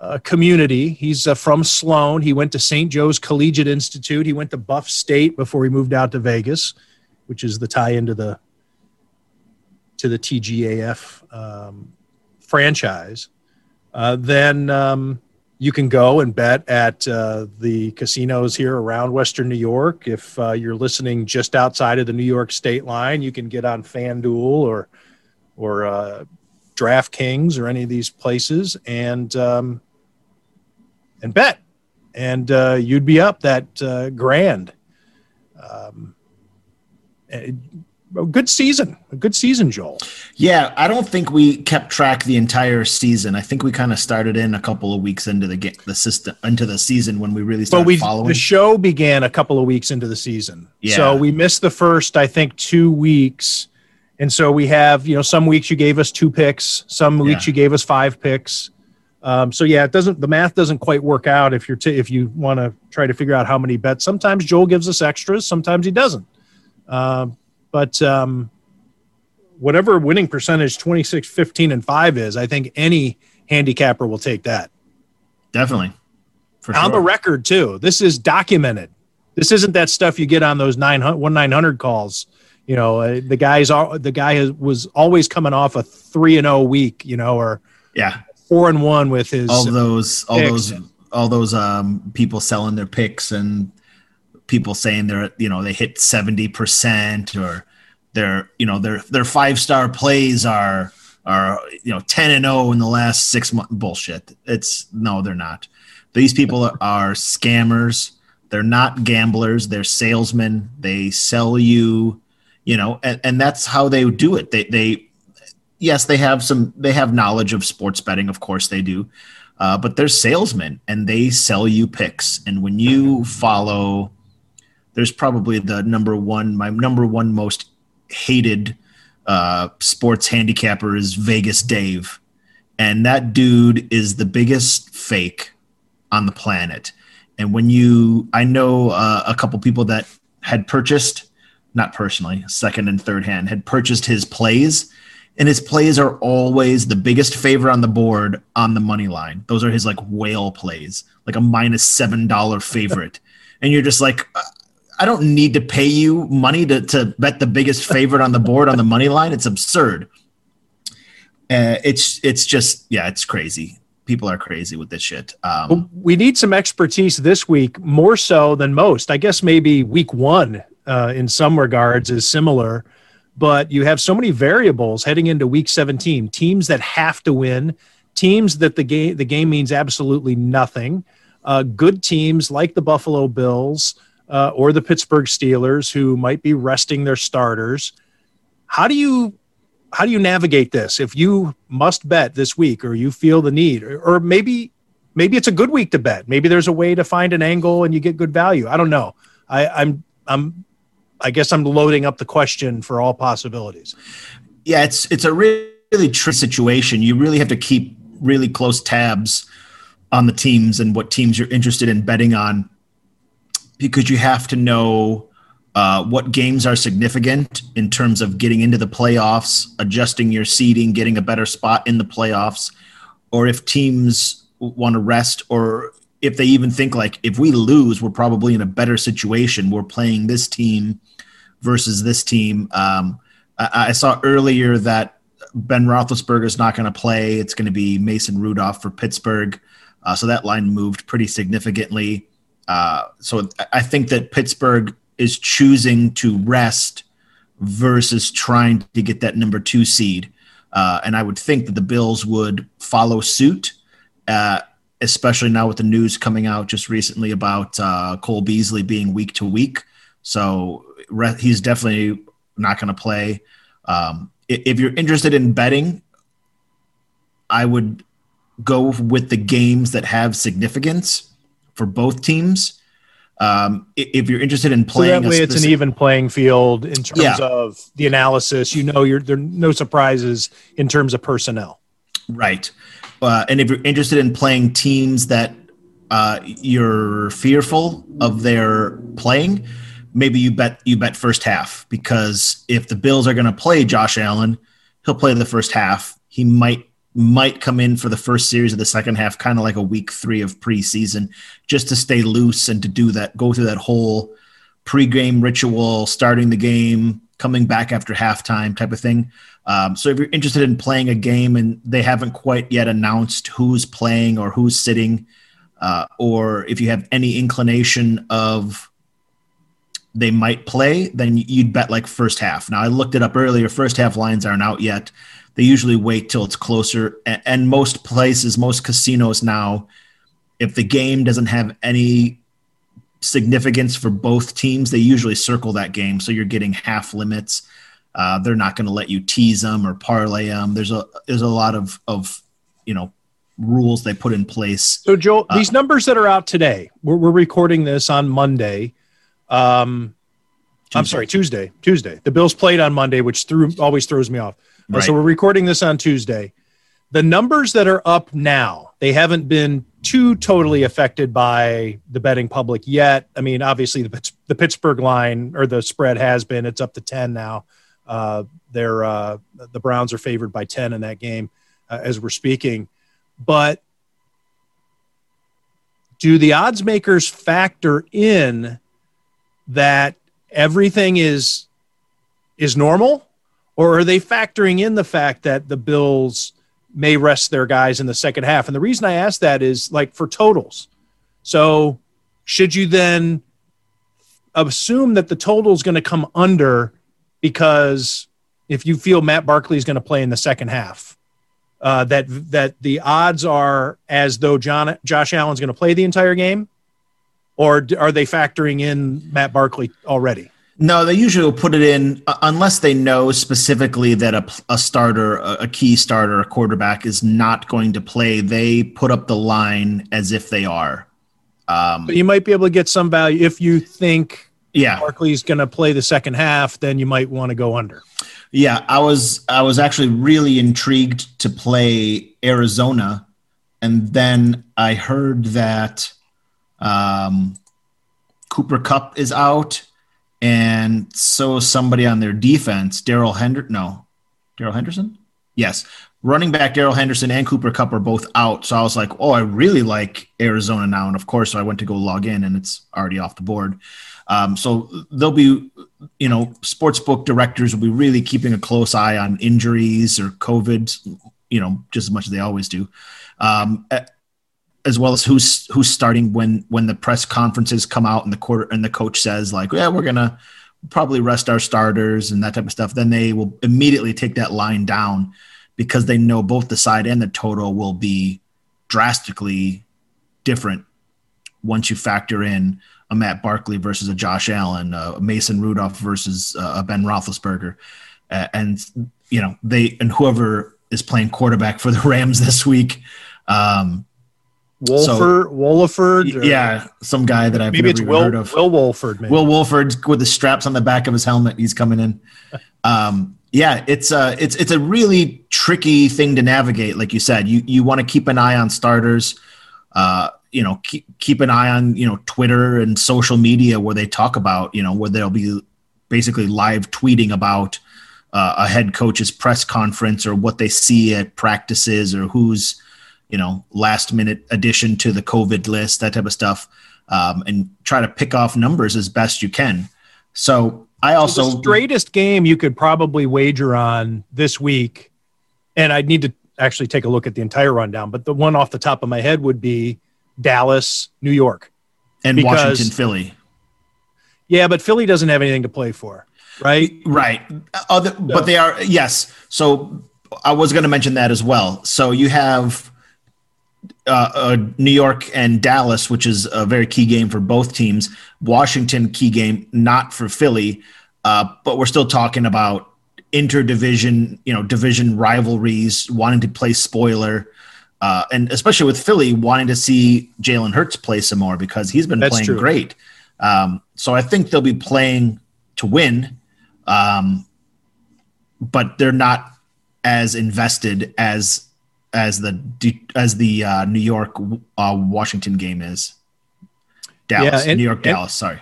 uh, community, he's uh, from Sloan. He went to St. Joe's Collegiate Institute. He went to Buff State before he moved out to Vegas, which is the tie into the to the TGAF um, franchise. Uh, then um, you can go and bet at uh, the casinos here around Western New York. If uh, you're listening just outside of the New York state line, you can get on FanDuel or or uh, DraftKings or any of these places and um, and bet, and uh, you'd be up that uh, grand. Um, a a good season, a good season, Joel. Yeah, I don't think we kept track the entire season. I think we kind of started in a couple of weeks into the ga- the system into the season when we really started but we following. the show began a couple of weeks into the season Yeah. so we missed the first i think two weeks and so we have you know some weeks you gave us two picks some weeks Yeah. you gave us five picks um, so yeah it doesn't the math doesn't quite work out if you're t- if you want to try to figure out how many bets sometimes joel gives us extras sometimes he doesn't um, but um, whatever winning percentage 26 15 and 5 is i think any handicapper will take that Definitely, for on the record too. This is documented. This isn't that stuff you get on those 900, one nine hundred calls. You know, uh, the guy's al- the guy has, was always coming off a three and zero week. You know, or yeah, four and one with his. all those all picks. those all those um people selling their picks and people saying they're you know they hit 70% or their you know their their five star plays are are you know 10 and 0 in the last 6 months bullshit. It's no they're not. These people are scammers. They're not gamblers. They're salesmen. They sell you you know and, and that's how they do it. They they yes they have some they have knowledge of sports betting of course they do uh, but they're salesmen and they sell you picks. And when you follow, there's probably the number one, my number one most hated uh, sports handicapper is Vegas Dave. And that dude is the biggest fake on the planet. And when you, I know uh, a couple people that had purchased, not personally, second and third hand, had purchased his plays and his plays are always the biggest favor on the board on the money line. Those are his like whale plays, like a minus seven dollar favorite, and you're just like, uh, I don't need to pay you money to to bet the biggest favorite on the board on the money line. It's absurd. Uh, it's it's just yeah, it's crazy. People are crazy with this shit. Um, we need some expertise this week, more so than most. I guess maybe week one, uh, in some regards, is similar, but you have so many variables heading into week 17. Teams that have to win, teams that the game the game means absolutely nothing. Uh, good teams like the Buffalo Bills uh, or the Pittsburgh Steelers, who might be resting their starters. How do you how do you navigate this if you must bet this week or you feel the need or, or maybe maybe it's a good week to bet maybe there's a way to find an angle and you get good value i don't know I, i'm i'm i guess i'm loading up the question for all possibilities yeah, it's it's a really, really tricky situation. You really have to keep really close tabs on the teams and what teams you're interested in betting on, because you have to know uh, what games are significant in terms of getting into the playoffs, adjusting your seating, getting a better spot in the playoffs, or if teams want to rest, or if they even think like if we lose, we're probably in a better situation. We're playing this team versus this team. Um, I, I saw earlier that Ben Roethlisberger is not going to play. It's going to be Mason Rudolph for Pittsburgh. Uh, so that line moved pretty significantly. Uh, so I- think that Pittsburgh is choosing to rest versus trying to get that number two seed. Uh, and I would think that the Bills would follow suit, uh, especially now with the news coming out just recently about uh, Cole Beasley being week to week. So re- he's definitely not going to play. Um, if you're interested in betting, I would go with the games that have significance for both teams. Um, if you're interested in so playing, that a way it's an even playing field in terms Yeah. of the analysis you know you're there are no surprises in terms of personnel Right. Uh, and if you're interested in playing teams that uh, you're fearful of their playing, maybe you bet you bet first half because if the Bills are going to play Josh Allen, he'll play the first half. He might might come in for the first series of the second half, kind of like a week three of preseason, just to stay loose and to do that, go through that whole pregame ritual, starting the game, coming back after halftime type of thing. Um, so if you're interested in playing a game and they haven't quite yet announced who's playing or who's sitting, uh, or if you have any inclination of they might play, then you'd bet like first half. Now I looked it up earlier. First half lines aren't out yet. They usually wait till it's closer. And most places, most casinos now, if the game doesn't have any significance for both teams, they usually circle that game. So you're getting half limits. Uh, they're not going to let you tease them or parlay them. There's a there's a lot of of you know rules they put in place. So Joel, uh, these numbers that are out today, we're, we're recording this on Monday. Um, I'm sorry, Tuesday. Tuesday. The Bills played on Monday, which threw always throws me off. Right. So we're recording this on Tuesday. The numbers that are up now, they haven't been too totally affected by the betting public yet. I mean, obviously the the Pittsburgh line or the spread has been. It's up to ten now. Uh, they're uh, the Browns are favored by ten in that game uh, as we're speaking. But do the odds makers factor in that everything is is normal or are they factoring in the fact that the Bills may rest their guys in the second half? And the reason I ask that is like for totals. So, should you then assume that the total is going to come under because if you feel Matt Barkley is going to play in the second half, uh, that that the odds are as though John Josh Allen's going to play the entire game, or are they factoring in Matt Barkley already? No, they usually will put it in uh, unless they know specifically that a, a starter, a, a key starter, a quarterback is not going to play. They put up the line as if they are. Um, but you might be able to get some value if you think yeah Barkley's going to play the second half. Then you might want to go under. Yeah, I was I was actually really intrigued to play Arizona, and then I heard that um, Cooper Kupp is out and so somebody on their defense, Darrell Henderson. No, Darrell Henderson. Yes, running back Darrell Henderson and Cooper Kupp are both out. So I was like, oh, I really like Arizona now. And of course, so I went to go log in, and it's already off the board. Um, so they'll be, you know, sportsbook directors will be really keeping a close eye on injuries or COVID, you know, just as much as they always do. Um, as well as who's who's starting when when the press conferences come out and the quarter and the coach says like yeah we're gonna probably rest our starters and that type of stuff then they will immediately take that line down because they know both the side and the total will be drastically different once you factor in a Matt Barkley versus a Josh Allen, a Mason Rudolph versus a Ben Roethlisberger, and you know they and whoever is playing quarterback for the Rams this week, um, Wolford, so, Wolford, yeah, some guy that I've maybe it's Will, heard of. Will Wolford, maybe. Will Wolford with the straps on the back of his helmet. He's coming in. um, yeah, it's a uh, it's it's a really tricky thing to navigate. Like you said, you you want to keep an eye on starters. Uh, you know, keep keep an eye on you know Twitter and social media where they talk about you know where they'll be basically live tweeting about uh, a head coach's press conference or what they see at practices or who's you know, last minute addition to the COVID list, that type of stuff, um, and try to pick off numbers as best you can. So I also so the straightest game you could probably wager on this week, and I'd need to actually take a look at the entire rundown, but the one off the top of my head would be Dallas, New York, and because, Washington, Philly. Yeah, but Philly doesn't have anything to play for, right? Right. Other, so. but they are yes. So I was going to mention that as well. So you have uh, uh, New York and Dallas, which is a very key game for both teams. Washington, key game, not for Philly, uh, but we're still talking about interdivision, you know, division rivalries, wanting to play spoiler, uh, and especially with Philly wanting to see Jalen Hurts play some more because he's been That's playing true. great. Um, so I think they'll be playing to win, um, but they're not as invested as as the as the uh, New York uh, Washington game is. Dallas, yeah, and, New York, Dallas. Sorry.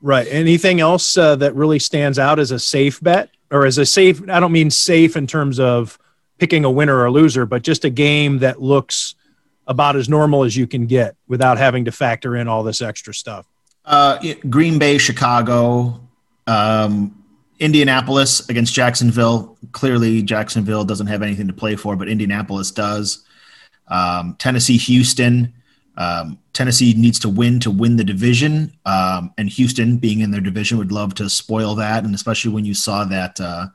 Right. Anything else uh, that really stands out as a safe bet or as a safe? I don't mean safe in terms of picking a winner or a loser, but just a game that looks about as normal as you can get without having to factor in all this extra stuff. Uh, Green Bay, Chicago, um, Indianapolis against Jacksonville. Clearly, Jacksonville doesn't have anything to play for, but Indianapolis does. Um, Tennessee, Houston. Um, Tennessee needs to win to win the division, um, and Houston, being in their division, would love to spoil that. And especially when you saw that uh,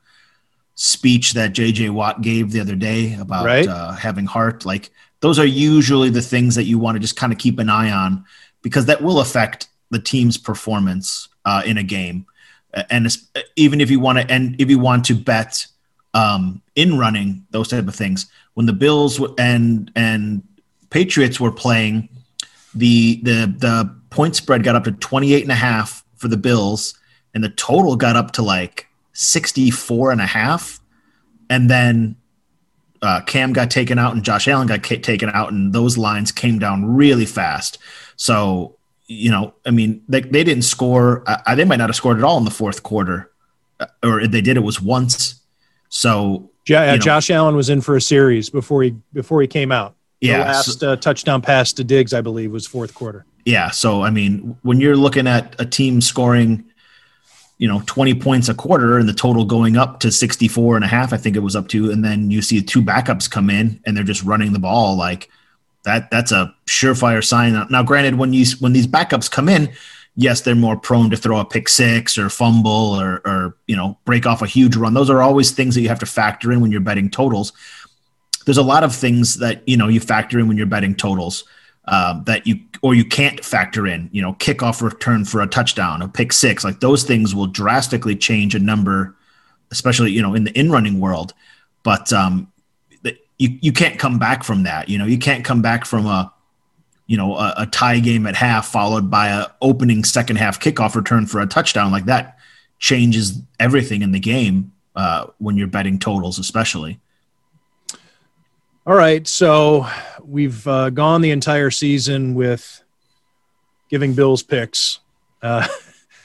speech that J.J. Watt gave the other day about Right. uh, having heart, like those are usually the things that you want to just kind of keep an eye on because that will affect the team's performance uh, in a game. Uh, And even if you want to, and if you want to bet um, in running those type of things, when the Bills and and Patriots were playing, the the the point spread got up to 28 and a half for the Bills, and the total got up to like 64 and a half. And then uh, Cam got taken out and Josh Allen got taken out, and those lines came down really fast. So, you know, I mean, they, they didn't score. Uh, they might not have scored at all in the fourth quarter, uh, or if they did, it was once. So, Ja- You know. Josh Allen was in for a series before he before he came out. yeah, the so- last uh, touchdown pass to Diggs, I believe, was fourth quarter. Yeah. So, I mean, when you're looking at a team scoring, you know, 20 points a quarter and the total going up to 64 and a half, I think it was up to, and then you see two backups come in and they're just running the ball like that, that's a surefire sign. Now, granted, when you, when these backups come in, yes, they're more prone to throw a pick six or fumble or, or, you know, break off a huge run. Those are always things that you have to factor in when you're betting totals. There's a lot of things that, you know, you factor in when you're betting totals um, that you or you can't factor in. You know, kickoff return for a touchdown, a pick six, like those things will drastically change a number, especially you know in the in running world. But um, you you can't come back from that. You know, you can't come back from a you know a, a tie game at half followed by a opening second half kickoff return for a touchdown like that changes everything in the game uh, when you're betting totals, especially. All right, so we've uh, gone the entire season with giving Bills picks. Uh,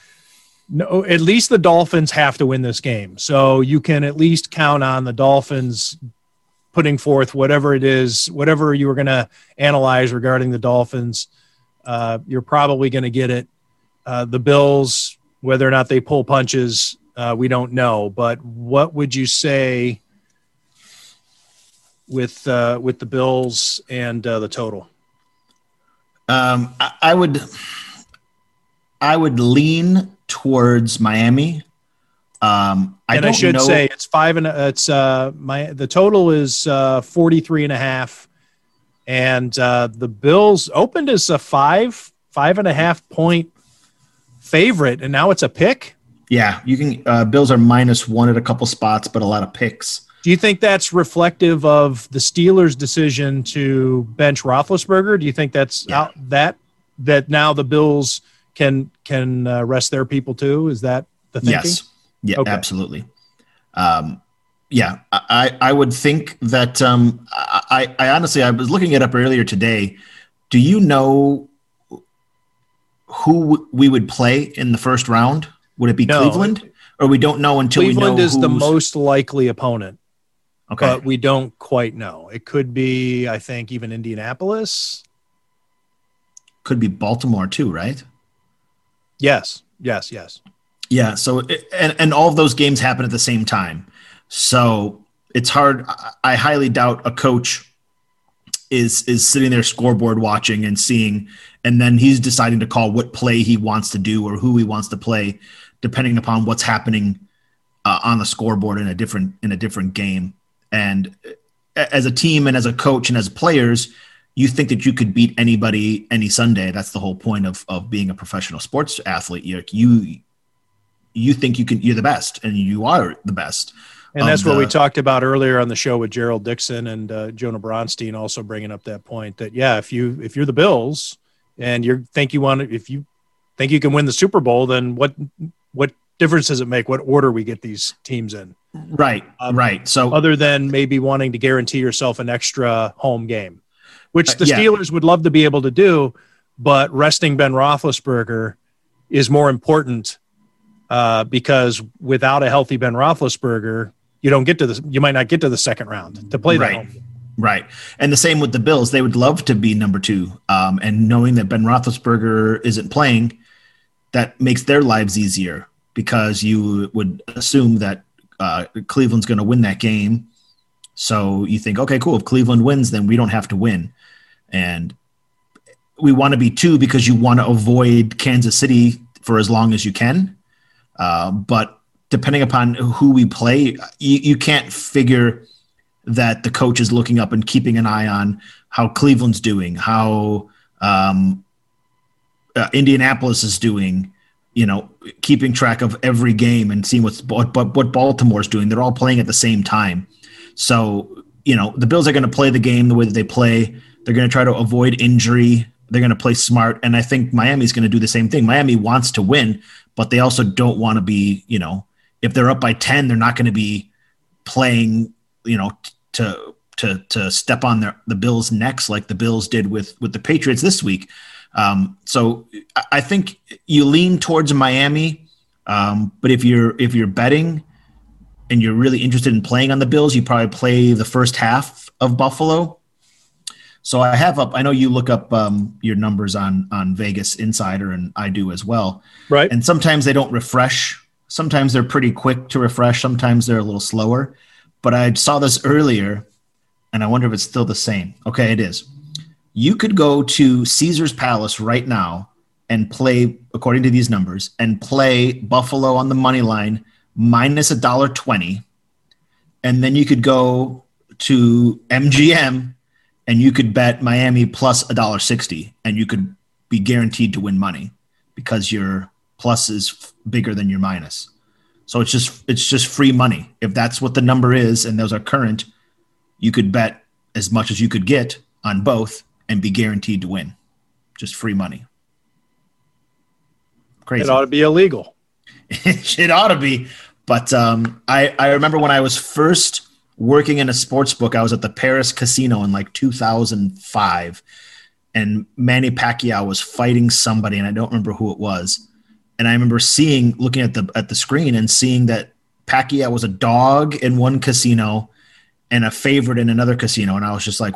no, at least the Dolphins have to win this game, so you can at least count on the Dolphins putting forth whatever it is, whatever you were going to analyze regarding the Dolphins. Uh, you're probably going to get it. Uh, the Bills, whether or not they pull punches, uh, we don't know. But what would you say? with uh, with the Bills and uh, the total. Um, I, I would, I would lean towards Miami. Um, I and I should know, say it's five and it's uh my the total is uh 43 and a half and uh the Bills opened as a five five and a half point favorite and now it's a pick. yeah, you can. Uh, Bills are minus one at a couple spots, but a lot of picks. Do you think that's reflective of the Steelers' decision to bench Roethlisberger? Do you think that's Yeah. out, that that now the Bills can can uh, rest their people too? Is that the thinking? Yes, yeah, Okay. absolutely. Um, yeah, I, I would think that. Um, I, I honestly, I was looking it up earlier today. Do you know who we would play in the first round? Would it be No. Cleveland, or we don't know until Cleveland we know is the most likely opponent. Okay, but we don't quite know. It could be, I think, even Indianapolis. could be Baltimore too, right? Yes, yes, yes. Yeah. So it- and and all of those games happen at the same time. So it's hard. I- highly doubt a coach is is sitting there scoreboard watching and seeing, and then he's deciding to call what play he wants to do or who he wants to play, depending upon what's happening uh, on the scoreboard in a different in a different game. And as a team and as a coach and as players, you think that you could beat anybody any Sunday. That's the whole point of of being a professional sports athlete. You you you think you can you're the best and you are the best. And that's what we talked about earlier on the show with Gerald Dixon and uh, Jonah Bronstein also bringing up that point that yeah, if you if you're the Bills and you think you want to, if you think you can win the Super Bowl, then what what difference does it make what order we get these teams in, Right, Um, right. So other than maybe wanting to guarantee yourself an extra home game, which Uh, the yeah. Steelers would love to be able to do, but resting Ben Roethlisberger is more important uh, because without a healthy Ben Roethlisberger, you don't get to the you might not get to the second round to play. Right. Right. And the same with the Bills. They would love to be number two. Um, and knowing that Ben Roethlisberger isn't playing, that makes their lives easier because you would assume that uh, Cleveland's going to win that game. So you think, okay, cool. If Cleveland wins, then we don't have to win. And we want to be two because you want to avoid Kansas City for as long as you can. Uh, but depending upon who we play, you, you can't figure that the coach is looking up and keeping an eye on how Cleveland's doing, how um, uh, Indianapolis is doing, you know, keeping track of every game and seeing what's what, what Baltimore's doing. They're all playing at the same time. So, you know, the Bills are going to play the game the way that they play. They're going to try to avoid injury. They're going to play smart. And I think Miami's going to do the same thing. Miami wants to win, but they also don't want to be, you know, if they're up by 10, they're not going to be playing, you know, to to to step on their, the Bills' necks like the Bills did with with the Patriots this week. Um, so I think you lean towards Miami, um, but if you're if you're betting and you're really interested in playing on the Bills, you probably play the first half of Buffalo. So I have up. I know you look up um, your numbers on on Vegas Insider, and I do as well. Right. And sometimes they don't refresh. Sometimes they're pretty quick to refresh. Sometimes they're a little slower but I saw this earlier and I wonder if it's still the same. Okay, it is. You could go to Caesar's Palace right now and play, according to these numbers, and play Buffalo on the money line minus a dollar twenty, and then you could go to MGM and you could bet Miami plus a dollar sixty, and you could be guaranteed to win money because your plus is bigger than your minus. So it's just it's just free money. If that's what the number is and those are current, you could bet as much as you could get on both and be guaranteed to win. Just free money. Crazy. It ought to be illegal. it ought to be. But um, I, I remember when I was first working in a sports book, I was at the Paris Casino in like 2005, and Manny Pacquiao was fighting somebody, and I don't remember who it was and I remember seeing, looking at the at the screen and seeing that Pacquiao was a dog in one casino and a favorite in another casino, and I was just like,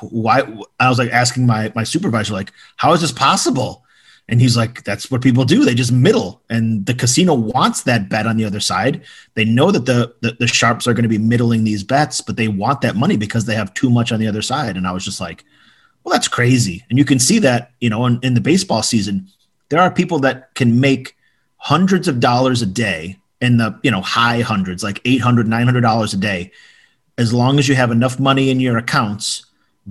why? I was like asking my my supervisor, like, how is this possible? And he's like, that's what people do. They just middle, and the casino wants that bet on the other side. They know that the the, the sharps are going to be middling these bets, but they want that money because they have too much on the other side. And I was just like, well, that's crazy. And you can see that, you know, in, in the baseball season there are people that can make hundreds of dollars a day in the you know high hundreds like 800 900 dollars a day as long as you have enough money in your accounts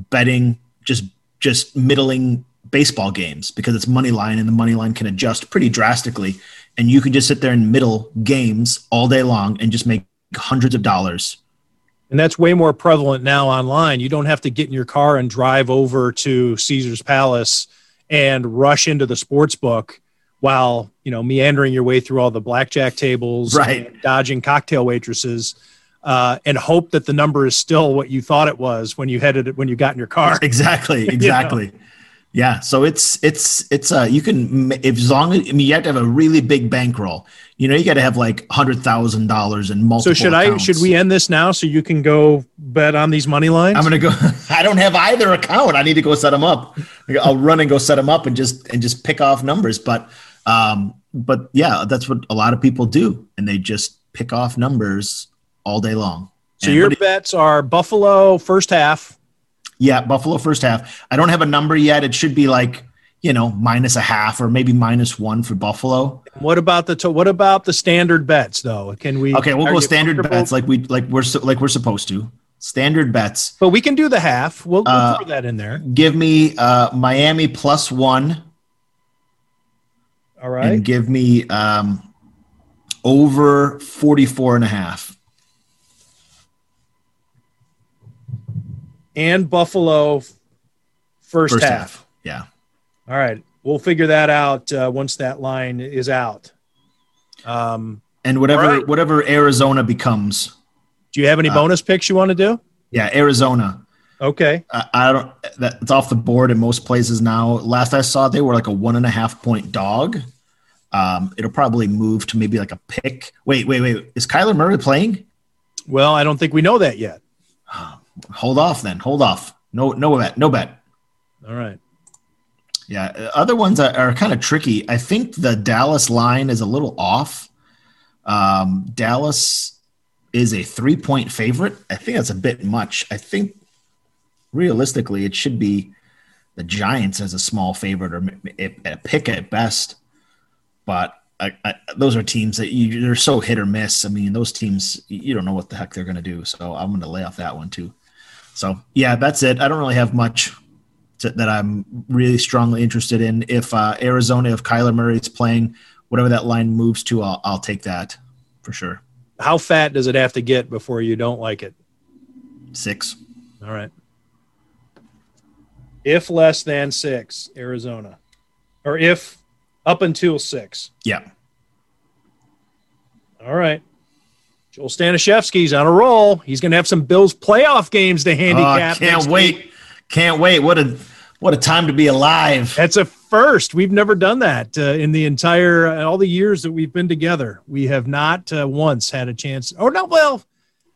betting just just middling baseball games because it's money line and the money line can adjust pretty drastically and you can just sit there and middle games all day long and just make hundreds of dollars and that's way more prevalent now online you don't have to get in your car and drive over to caesar's palace and rush into the sports book while you know meandering your way through all the blackjack tables, right. dodging cocktail waitresses, uh, and hope that the number is still what you thought it was when you headed it when you got in your car. Exactly, exactly. you know? Yeah, so it's it's it's uh you can if as long as I mean you have to have a really big bankroll. You know, you got to have like hundred thousand dollars in multiple. So should accounts. I should we end this now so you can go bet on these money lines? I'm gonna go. I don't have either account. I need to go set them up. I'll run and go set them up and just and just pick off numbers. But um, but yeah, that's what a lot of people do, and they just pick off numbers all day long. So and your bets are Buffalo first half, yeah, Buffalo first half. I don't have a number yet. It should be like you know minus a half or maybe minus one for Buffalo. What about the to- what about the standard bets though? Can we? Okay, we'll go standard bets like we like we're like we're supposed to. Standard bets. But we can do the half. We'll, we'll uh, throw that in there. Give me uh, Miami plus one. All right. And give me um, over 44 and a half. And Buffalo first, first half. half. Yeah. All right. We'll figure that out uh, once that line is out. Um, and whatever right. whatever Arizona becomes. Do you have any uh, bonus picks you want to do? Yeah, Arizona. Okay. Uh, I don't. That, it's off the board in most places now. Last I saw, they were like a one and a half point dog. Um, it'll probably move to maybe like a pick. Wait, wait, wait. Is Kyler Murray playing? Well, I don't think we know that yet. Hold off then. Hold off. No, no bet. No bet. All right. Yeah. Other ones are, are kind of tricky. I think the Dallas line is a little off. Um, Dallas is a three point favorite. I think that's a bit much. I think realistically, it should be the Giants as a small favorite or a pick at best. But I, I, those are teams that you, they're so hit or miss. I mean, those teams you don't know what the heck they're going to do. So I'm going to lay off that one too. So yeah, that's it. I don't really have much to, that I'm really strongly interested in. If uh, Arizona, if Kyler Murray is playing, whatever that line moves to, I'll, I'll take that for sure. How fat does it have to get before you don't like it? Six. All right. If less than six, Arizona, or if up until six. Yeah. All right. Joel Stanishevsky's on a roll. He's going to have some Bills playoff games to handicap. Uh, can't wait. Week. Can't wait. What a what a time to be alive. That's a first. We've never done that uh, in the entire uh, all the years that we've been together. We have not uh, once had a chance. Or no, well,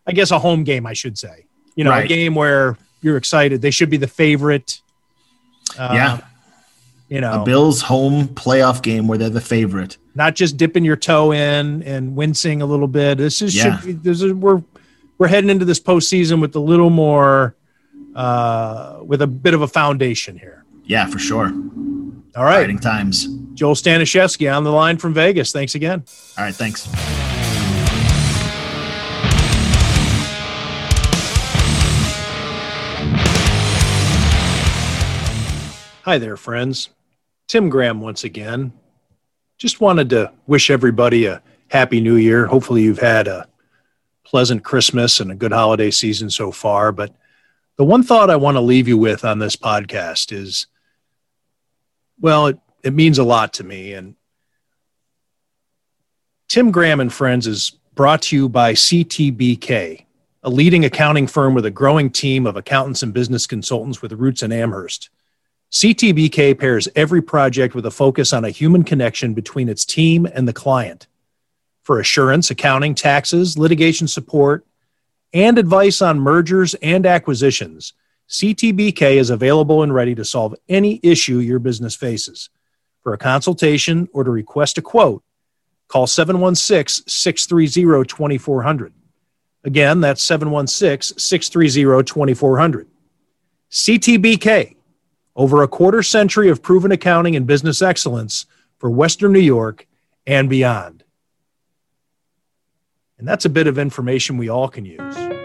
I guess a home game, I should say. You know, right. a game where you're excited. They should be the favorite. Yeah. You know, a Bills home playoff game where they're the favorite. Not just dipping your toe in and wincing a little bit. This is yeah. should, this is we're we're heading into this postseason with a little more uh, with a bit of a foundation here. Yeah, for sure. All right. Exciting times. Joel Stanishevsky on the line from Vegas. Thanks again. All right. Thanks. Hi there, friends. Tim Graham once again. Just wanted to wish everybody a happy new year. Hopefully, you've had a pleasant Christmas and a good holiday season so far. But the one thought I want to leave you with on this podcast is well, it, it means a lot to me. And Tim Graham and Friends is brought to you by CTBK, a leading accounting firm with a growing team of accountants and business consultants with roots in Amherst. CTBK pairs every project with a focus on a human connection between its team and the client. For assurance, accounting, taxes, litigation support, and advice on mergers and acquisitions, CTBK is available and ready to solve any issue your business faces. For a consultation or to request a quote, call 716 630 2400. Again, that's 716 630 2400. CTBK over a quarter century of proven accounting and business excellence for Western New York and beyond. And that's a bit of information we all can use.